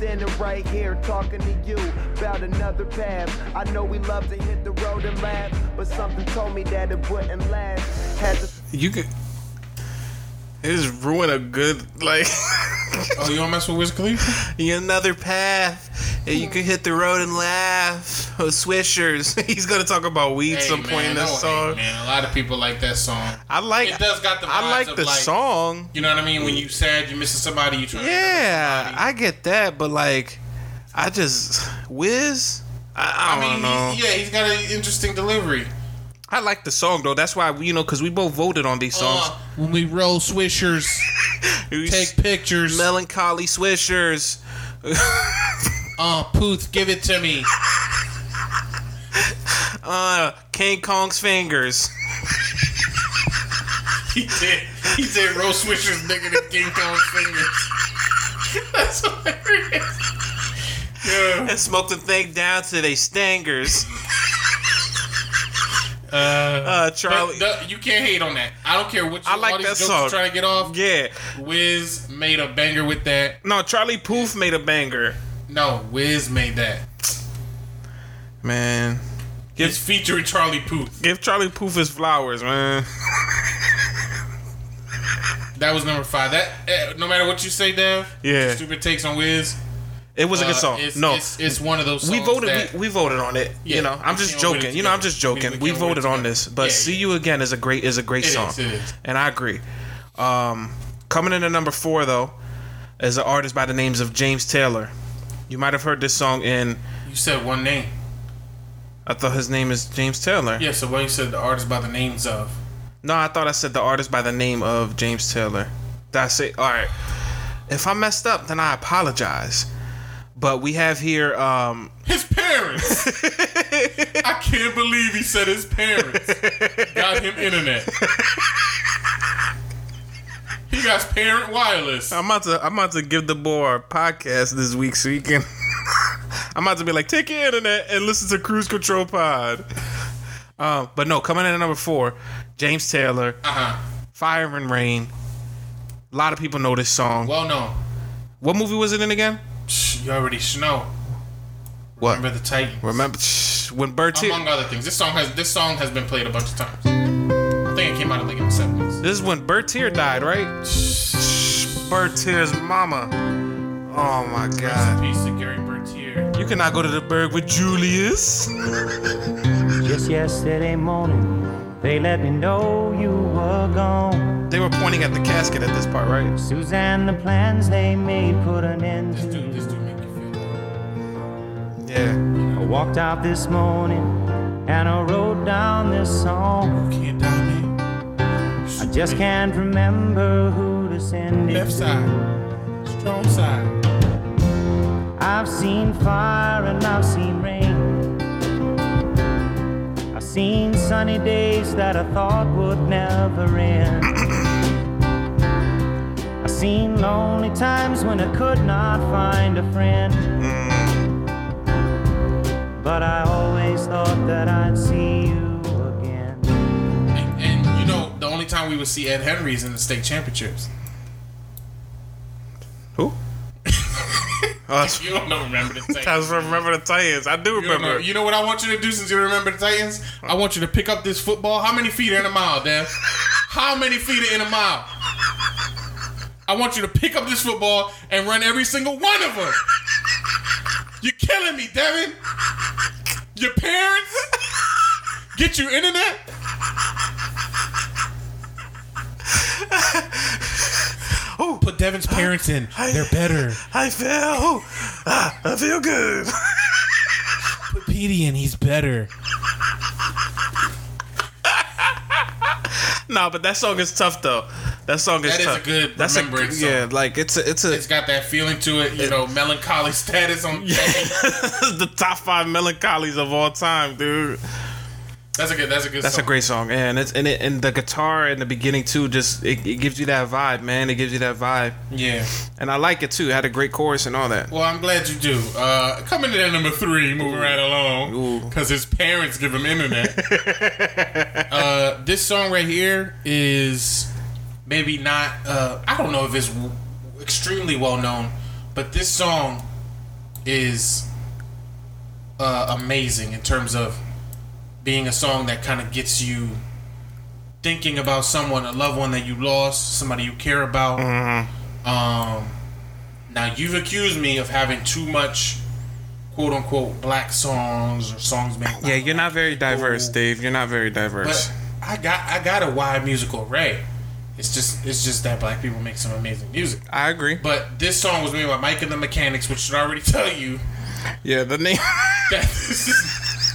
standing right here talking to you about another path. I know we love to hit the road and laugh, but something told me that it wouldn't last. Had to You could. It just ruin a good like Oh, you don't mess with Wiz Khalifa? another path. And you can hit the road and laugh. Oh, Swishers. He's gonna talk about weed Hey, some man, point in this oh, hey, song. man, a lot of people like that song. I like. It does got the I like the like, song. You know what I mean? When you mm. sad, you're missing somebody, you trying. Yeah, I get that, but like, I just Wiz. I, I, I don't mean, know. he, yeah, he's got an interesting delivery. I like the song though. That's why you know because we both voted on these songs. Uh, when we roll swishers, take pictures. melancholy swishers. Uh, Puth, give it to me. Uh, King Kong's fingers. He did. He did roll swishers bigger than King Kong's fingers. That's hilarious. Yeah. and smoke the thing down to they stingers. Uh, Uh, Charlie. the- you can't hate on that. I don't care what you, I like that song. trying to get off. yeah. Wiz made a banger with that. No, Charlie Poof made a banger. No, Wiz made that. Man, It's featuring Charlie Puth. give Charlie Poof his flowers, man. That was number five. That eh, no matter what you say, Dev. Yeah. Stupid takes on Wiz. It was a uh, good song. It's, no, it's, it's one of those. Songs we voted. That, we, we voted on it. Yeah, you know, I'm just came up with joking. You know, I'm just joking. We- We, we came up with voted on this, but Yeah, "See. You Again" is a great is a great It song, is, it is. and I agree. Um, coming in at number four though, is an artist by the names of James Taylor. You might have heard this song in. you said one name. I thought his name is James Taylor. Yeah. So what you said the artist by the names of. No, I thought I said the artist by the name of James Taylor. Did I say all right? If I messed up, then I apologize. But we have here. Um, His parents. I can't believe he said his parents got him internet. He got parent wireless. I'm about to I'm about to give the boy a podcast this week so he can I'm about to be like, take your internet and listen to Cruise Control Pod. Um, but no, coming in at number four, James Taylor, Uh huh. Fire and Rain. A lot of people know this song. Well, no. what movie was it in again? Shh, You already should know. What? Remember the Titans. Remember shh, when Bertier? Among other things, this song has this song has been played a bunch of times. I think it came out like in the seventies. This is when Bertier died, right? Bertier's mama. Oh my God. Piece of Gary Bertier. You cannot go to the Berg with Julius. Just yesterday morning, they let me know you were gone. They were pointing at the casket at this part, right? Suzanne, the plans they made put an end This to. dude, this dude make you feel. Yeah. I walked out this morning and I wrote down this song. I just can't remember who to send it Left side. Strong side. I've seen fire and I've seen rain. I've seen sunny days that I thought would never end. I've seen lonely times when I could not find a friend. Mm. But I always thought that I'd see you again. And, and you know, the only time we would see Ed Henry is in the state championships. Who? Oh, You don't know, remember the Titans. I was remember the Titans. I do You, know. remember. you know what I want you to do since you remember the Titans? I want you to pick up this football. How many feet are in a mile, Dev? How many feet are in a mile? I want you to pick up this football and run every single one of them. You're killing me, Devin. Your parents get you internet? Oh, Put Devin's parents in. They're better. I feel. Ah, I feel good. Put Petey in. He's better. no, but that song is tough though. That song is That is tough. a good That's a remembrance yeah. Like it's a it's a It's got that feeling to it, you know, melancholy status on. Yeah. the top five melancholies of all time, dude. That's a good. That's a good. That's song. a great song, and it's and it and the guitar in the beginning too. Just it, it gives you that vibe, man. It gives you that vibe, Yeah. and I like it too. It had a great chorus and all that. Well, I'm glad you do. Uh, coming in at number three, moving right along, Ooh. because his parents give him internet. uh, this song right here is maybe not. Uh, I don't know if it's w- extremely well known, but this song is uh, amazing in terms of being a song that kind of gets you thinking about someone, a loved one that you lost, somebody you care about. Um, now you've accused me of having too much quote unquote black songs or songs made. Yeah, you're not very diverse. Dave. You're not very diverse. But I got I got a wide musical array. It's just it's just that black people make some amazing music. I agree. But this song was made by Mike and the Mechanics, which should already tell you Yeah, the name. is,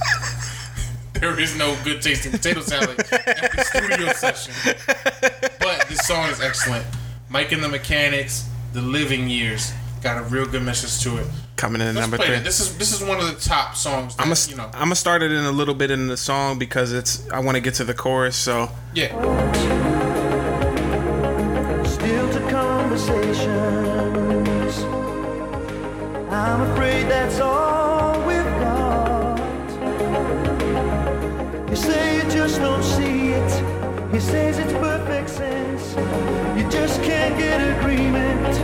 there is no good tasting potato salad at the studio session. But this song is excellent. Mike and the Mechanics, The Living Years, got a real good message to it. Coming in at number three. it. This is this is one of the top songs. That, I'm gonna you know, I'm gonna start it in a little bit in the song because it's I want to get to the chorus. So yeah. Conversations. I'm afraid that's all we've got. You say you just don't see it. He says it's perfect sense. You just can't get agreement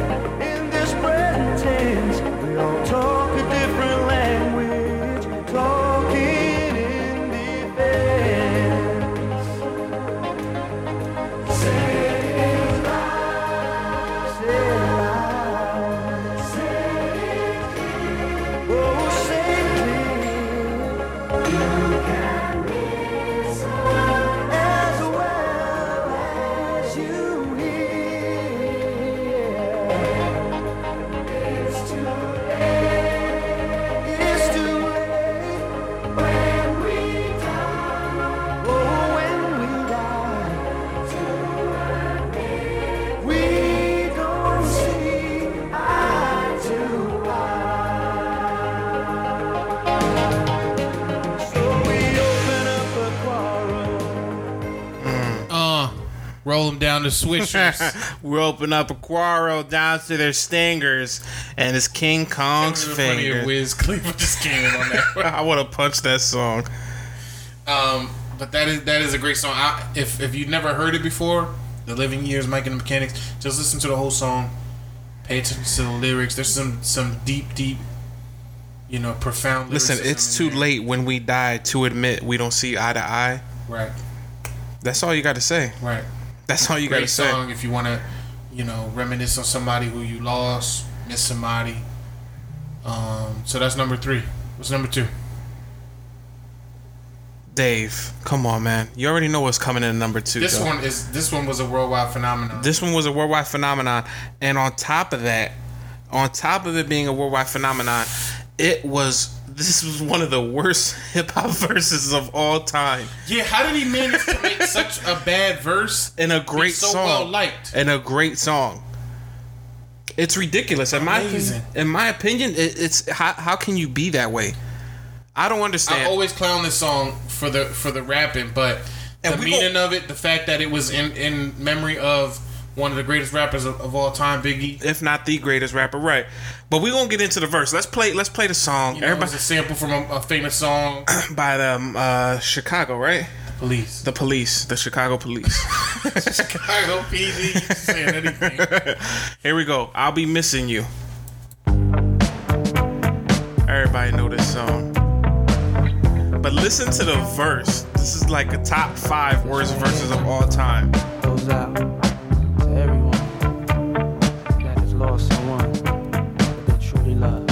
down to swishers. we open up a quarrel down to their stingers, and it's King Kong's Funny if finger. Wiz Khalifa just came in on that. I want to punch that song. Um, but that is that is a great song. I, if if you've never heard it before, "The Living Years," Mike and the Mechanics, just listen to the whole song. Pay attention to the lyrics. There's some some deep, deep, you know, profound. Listen, it's too there. late when we die to admit we don't see eye to eye. Right, That's all you got to say. right. That's all you got Great to say. song if you want to, you know, reminisce on somebody who you lost, miss somebody. Um, so that's number three. What's number two? Dave, come on, man. You already know what's coming in number two. This though. one is this one was a worldwide phenomenon. This one was a worldwide phenomenon, and on top of that, on top of it being a worldwide phenomenon, it was this was one of the worst hip hop verses of all time, yeah, how did he manage to make such a bad verse and a great so song, well liked? and a great song. It's ridiculous, in my Amazing. opinion. In my opinion, it, it's how how can you be that way? I don't understand. I always clown this song for the for the rapping, but And the meaning gon- of it, the fact that it was in in memory of one of the greatest rappers of, of all time, Biggie. if not the greatest rapper, right? But we gonna get into the verse. Let's play. Let's play the song. You know, it Everybody a sample from a, a famous song. by the um, uh, Chicago, right? Police. The police, the Chicago police. Chicago PD. You can say anything. Here we go. I'll be missing you. Everybody know this song. But listen to the verse. This is like a top five worst verses of all time. goes out lost someone they truly love.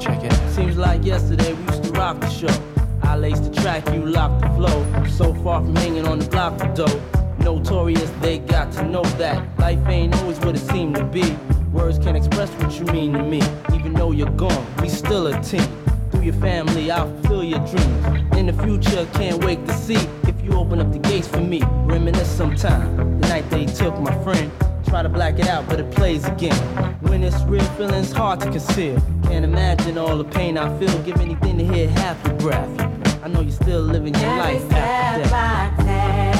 Check it. Seems like yesterday we used to rock the show. I laced the track, you locked the flow. So far from hanging on the block for dough. Notorious, they got to know that life ain't always what it seemed to be. Words can't express what you mean to me. Even though you're gone, we still a team. Through your family, I'll fulfill your dreams. In the future, can't wait to see if you open up the gates for me. Reminisce sometime. The night they took my friend. Try to black it out, but it plays again. When it's real, feeling's hard to conceal. Can't imagine all the pain I feel. Give anything to hear half your breath. I know you're still living your life after death.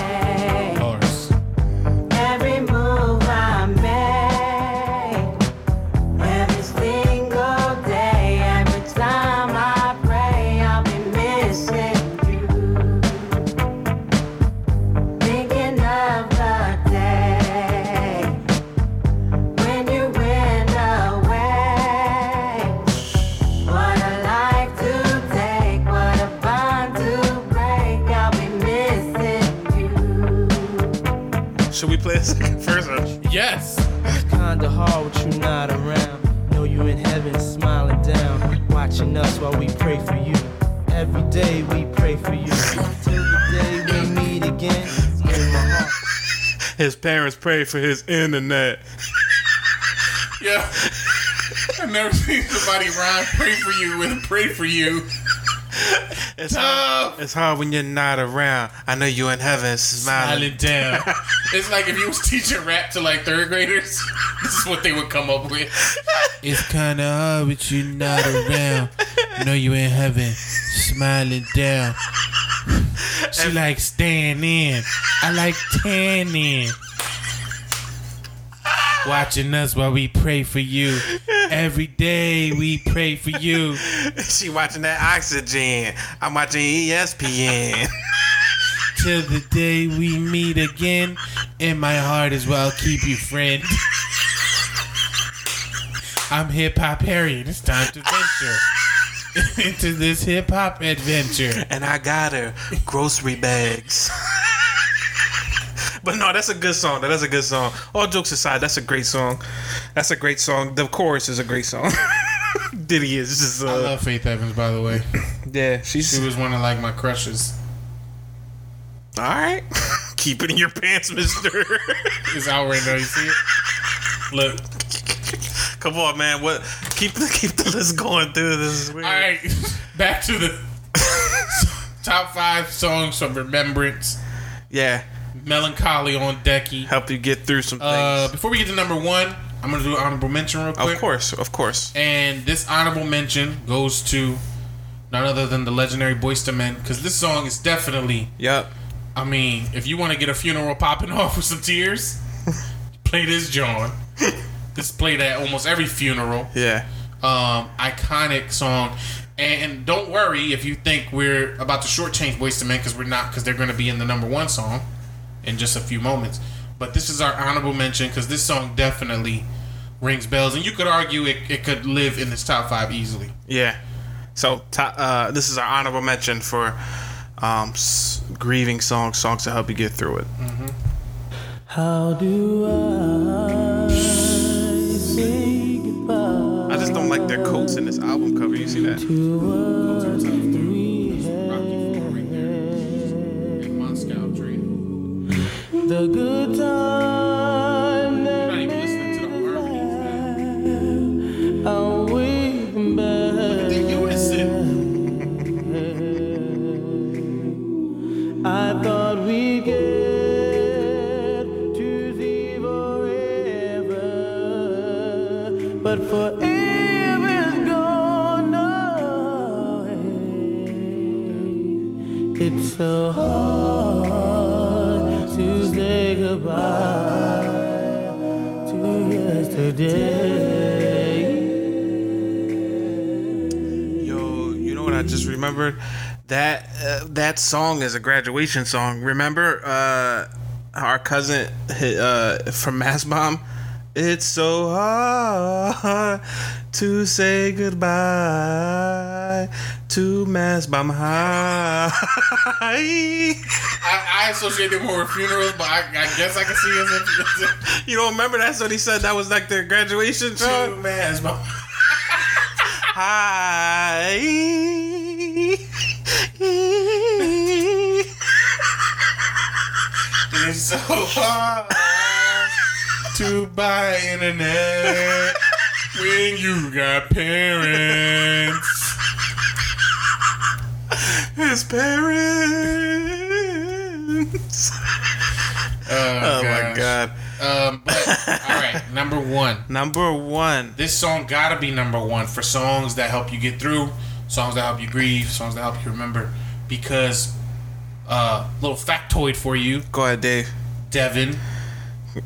His parents pray for his internet. Yeah. I've never seen somebody rhyme pray for you with pray for you. It's hard, it's hard when you're not around. I know you in heaven smiling. Smiling down. It's like if you was teaching rap to like third graders, this is what they would come up with. It's kinda hard with you're not around. I Know you in heaven, smiling down. She like staying in. I like tanning. Watching us while we pray for you. Every day we pray for you. she watching that oxygen. I'm watching ESPN. Till the day we meet again. In my heart as well, keep you friend. I'm Hip Hop Harry, and it's time to venture into this hip hop adventure. and I got her grocery bags. but no, that's a good song. That's a good song. All jokes aside, that's a great song. That's a great song. The chorus is a great song. Diddy is just uh, I love Faith Evans, by the way. yeah. She's She was one of like my crushes. all right. Keep it in your pants, Mister. It's out right now. You see it? Look. Come on, man. What? Keep the keep the list going through. This is weird. All right, back to the top five songs from Remembrance. Yeah, Melancholy on Decky. help you get through some things. Uh, before we get to number one, I'm gonna do an honorable mention real quick. of course, of course. And this honorable mention goes to none other than the legendary Boyz II Men, because this song is definitely Yep. I mean, if you want to get a funeral popping off with some tears, play this, John. This played at almost every funeral. Yeah. Um, iconic song. And don't worry if you think we're about to shortchange Boyz II Men because we're not, because they're going to be in the number one song in just a few moments. But this is our honorable mention because this song definitely rings bells, and you could argue it, it could live in this top five easily. Yeah. So top, uh, this is our honorable mention for um, s- grieving songs, songs to help you get through it. How do I just don't like their coats in this album cover. You see that? to what we so hard to say goodbye to yesterday. Yo, you know what I just remembered? That uh, that song is a graduation song. Remember uh, our cousin uh, from Mass Bomb? It's so hard to say goodbye to Mass Bomb High. I, I associate it more with funerals, but I, I guess I can see it you don't remember that's what he said? That was like their graduation song. man's mom. Hi. It's so hard to buy internet when you got parents. His parents. Oh my god. Um, but all right, number one. Number one. This song gotta be number one for songs that help you get through, songs that help you grieve, songs that help you remember. Because, uh, little factoid for you, Go ahead, Dave. Devin.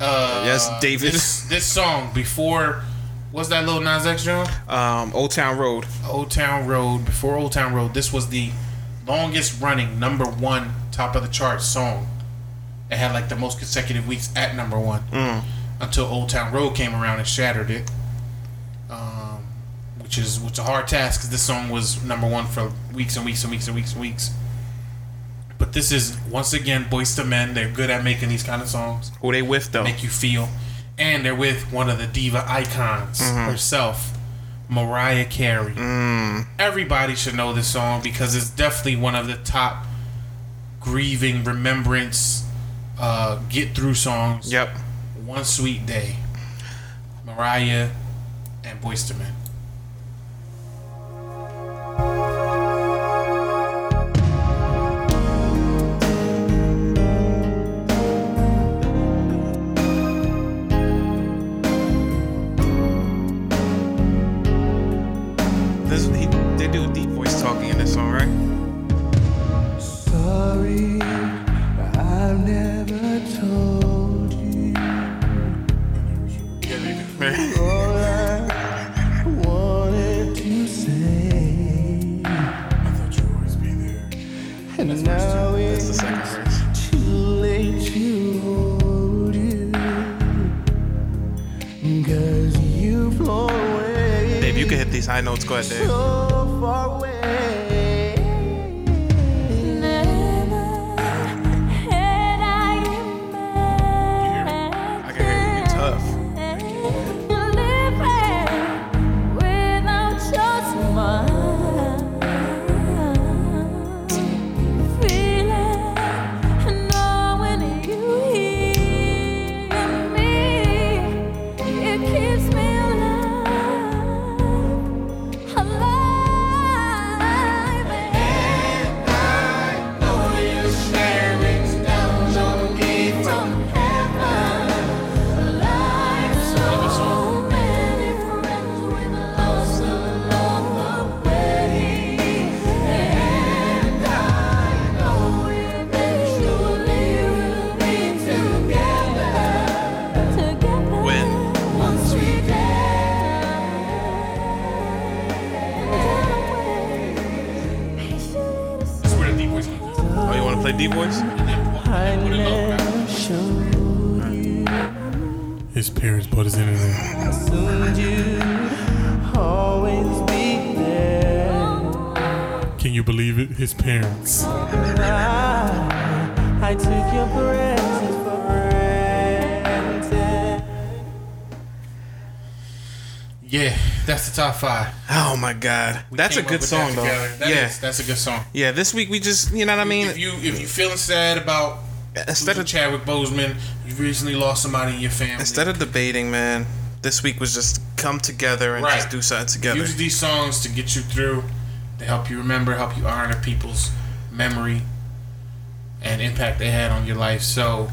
Uh, Yes, David. This, this song before, what's that Lil Nas X John? Um, Old Town Road. Old Town Road. Before Old Town Road, this was the longest running number one top of the charts song. It had like the most consecutive weeks at number one until Old Town Road came around and shattered it. Um, which is which is a hard task because this song was number one for weeks and weeks and weeks and weeks and weeks. But this is once again Boyz II Men. They're good at making these kind of songs Who they with though? make you feel. And they're with one of the diva icons herself, Mariah Carey. Everybody should know this song because it's definitely one of the top grieving remembrance uh, get through songs. Yep. One Sweet Day. Mariah and Boyz II Men. High. Go ahead, Dave. Five. Oh my god, We that's a good song that though. That yeah, is- that's a good song. yeah. This week we just, you know what I mean. if you if you feeling sad about Instead of Chadwick Boseman, you recently lost somebody in your family. instead of debating, man, this week was just come together and Right. just do something together. use these songs to get you through, to help you remember, help you honor people's memory and impact they had on your life. So, I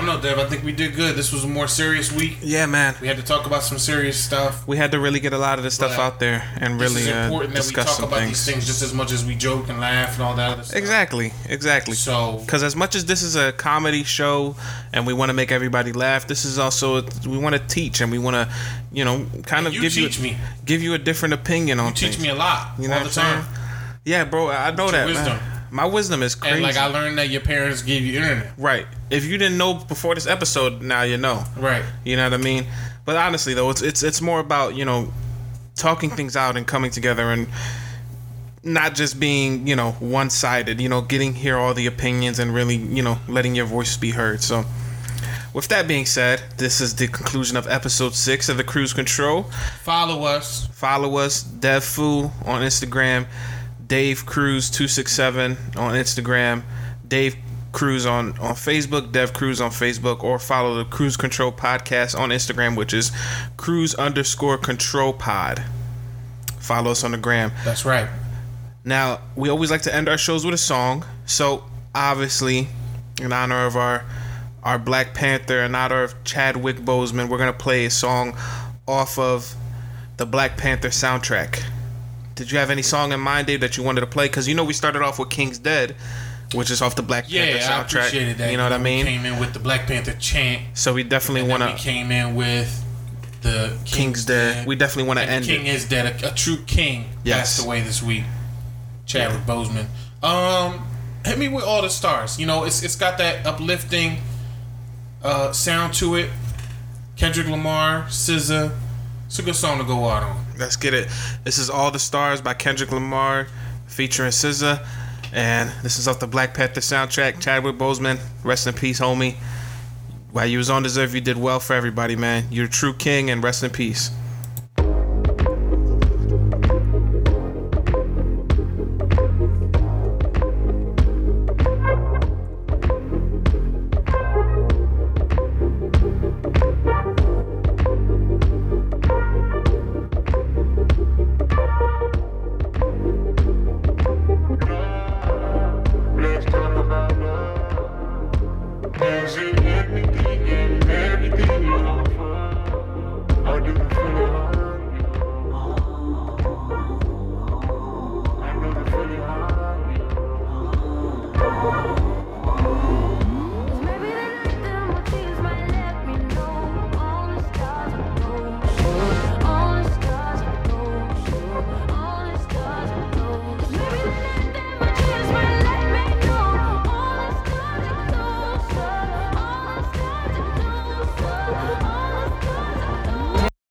don't know, Dev. I think we did good. This was a more serious week. yeah, man. We had to talk about some serious stuff. We had to really get a lot of this stuff But out there and really uh, important that we discuss talk about things. these things just as much as we joke and laugh and all that other stuff. Exactly, exactly. So, Because as much as this is a comedy show and we want to make everybody laugh, this is also we want to teach and we want to, you know, kind of you give teach you me. give you a different opinion on You teach things. me a lot You know all what the I'm time. saying? Yeah, bro, I know that. wisdom. Man. My wisdom is crazy. And like I learned that your parents gave you internet. right. If you didn't know before this episode, now you know. Right. You know what I mean? But honestly, though, it's it's it's more about you know talking things out and coming together and not just being you know one sided. You know, getting hear all the opinions and really you know letting your voice be heard. So. With that being said, this is the conclusion of episode six of the Cruise Control. Follow us. Follow us, DevFu on Instagram, Dave Cruz two six seven on Instagram, Dave Cruz on on Facebook, Dev Cruz on Facebook, or follow the Cruise Control Podcast on Instagram, which is Cruise underscore Control Pod. Follow us on the gram. That's right. Now, we always like to end our shows with a song. So, obviously, in honor of our our Black Panther, in honor of Chadwick Boseman, we're gonna play a song off of the Black Panther soundtrack. Did you have any song in mind, Dave, that you wanted to play? Because you know we started off with King's Dead, which is off the Black Yeah, Panther I soundtrack. appreciated that. You know what I mean? Came in with the Black Panther chant. So we definitely want to came in with the King's Dead. We definitely want to end king it. is dead. A, a true king Yes. passed away this week. Chadwick Boseman. Um, hit me with all the stars. You know, it's it's got that uplifting uh, sound to it. Kendrick Lamar, SZA. It's a good song to go out on. Let's get it. This is All the Stars by Kendrick Lamar featuring SZA. And this is off the Black Panther soundtrack. Chadwick Boseman, rest in peace, homie. While you was on Deserve, you did well for everybody, man. You're a true king, and rest in peace.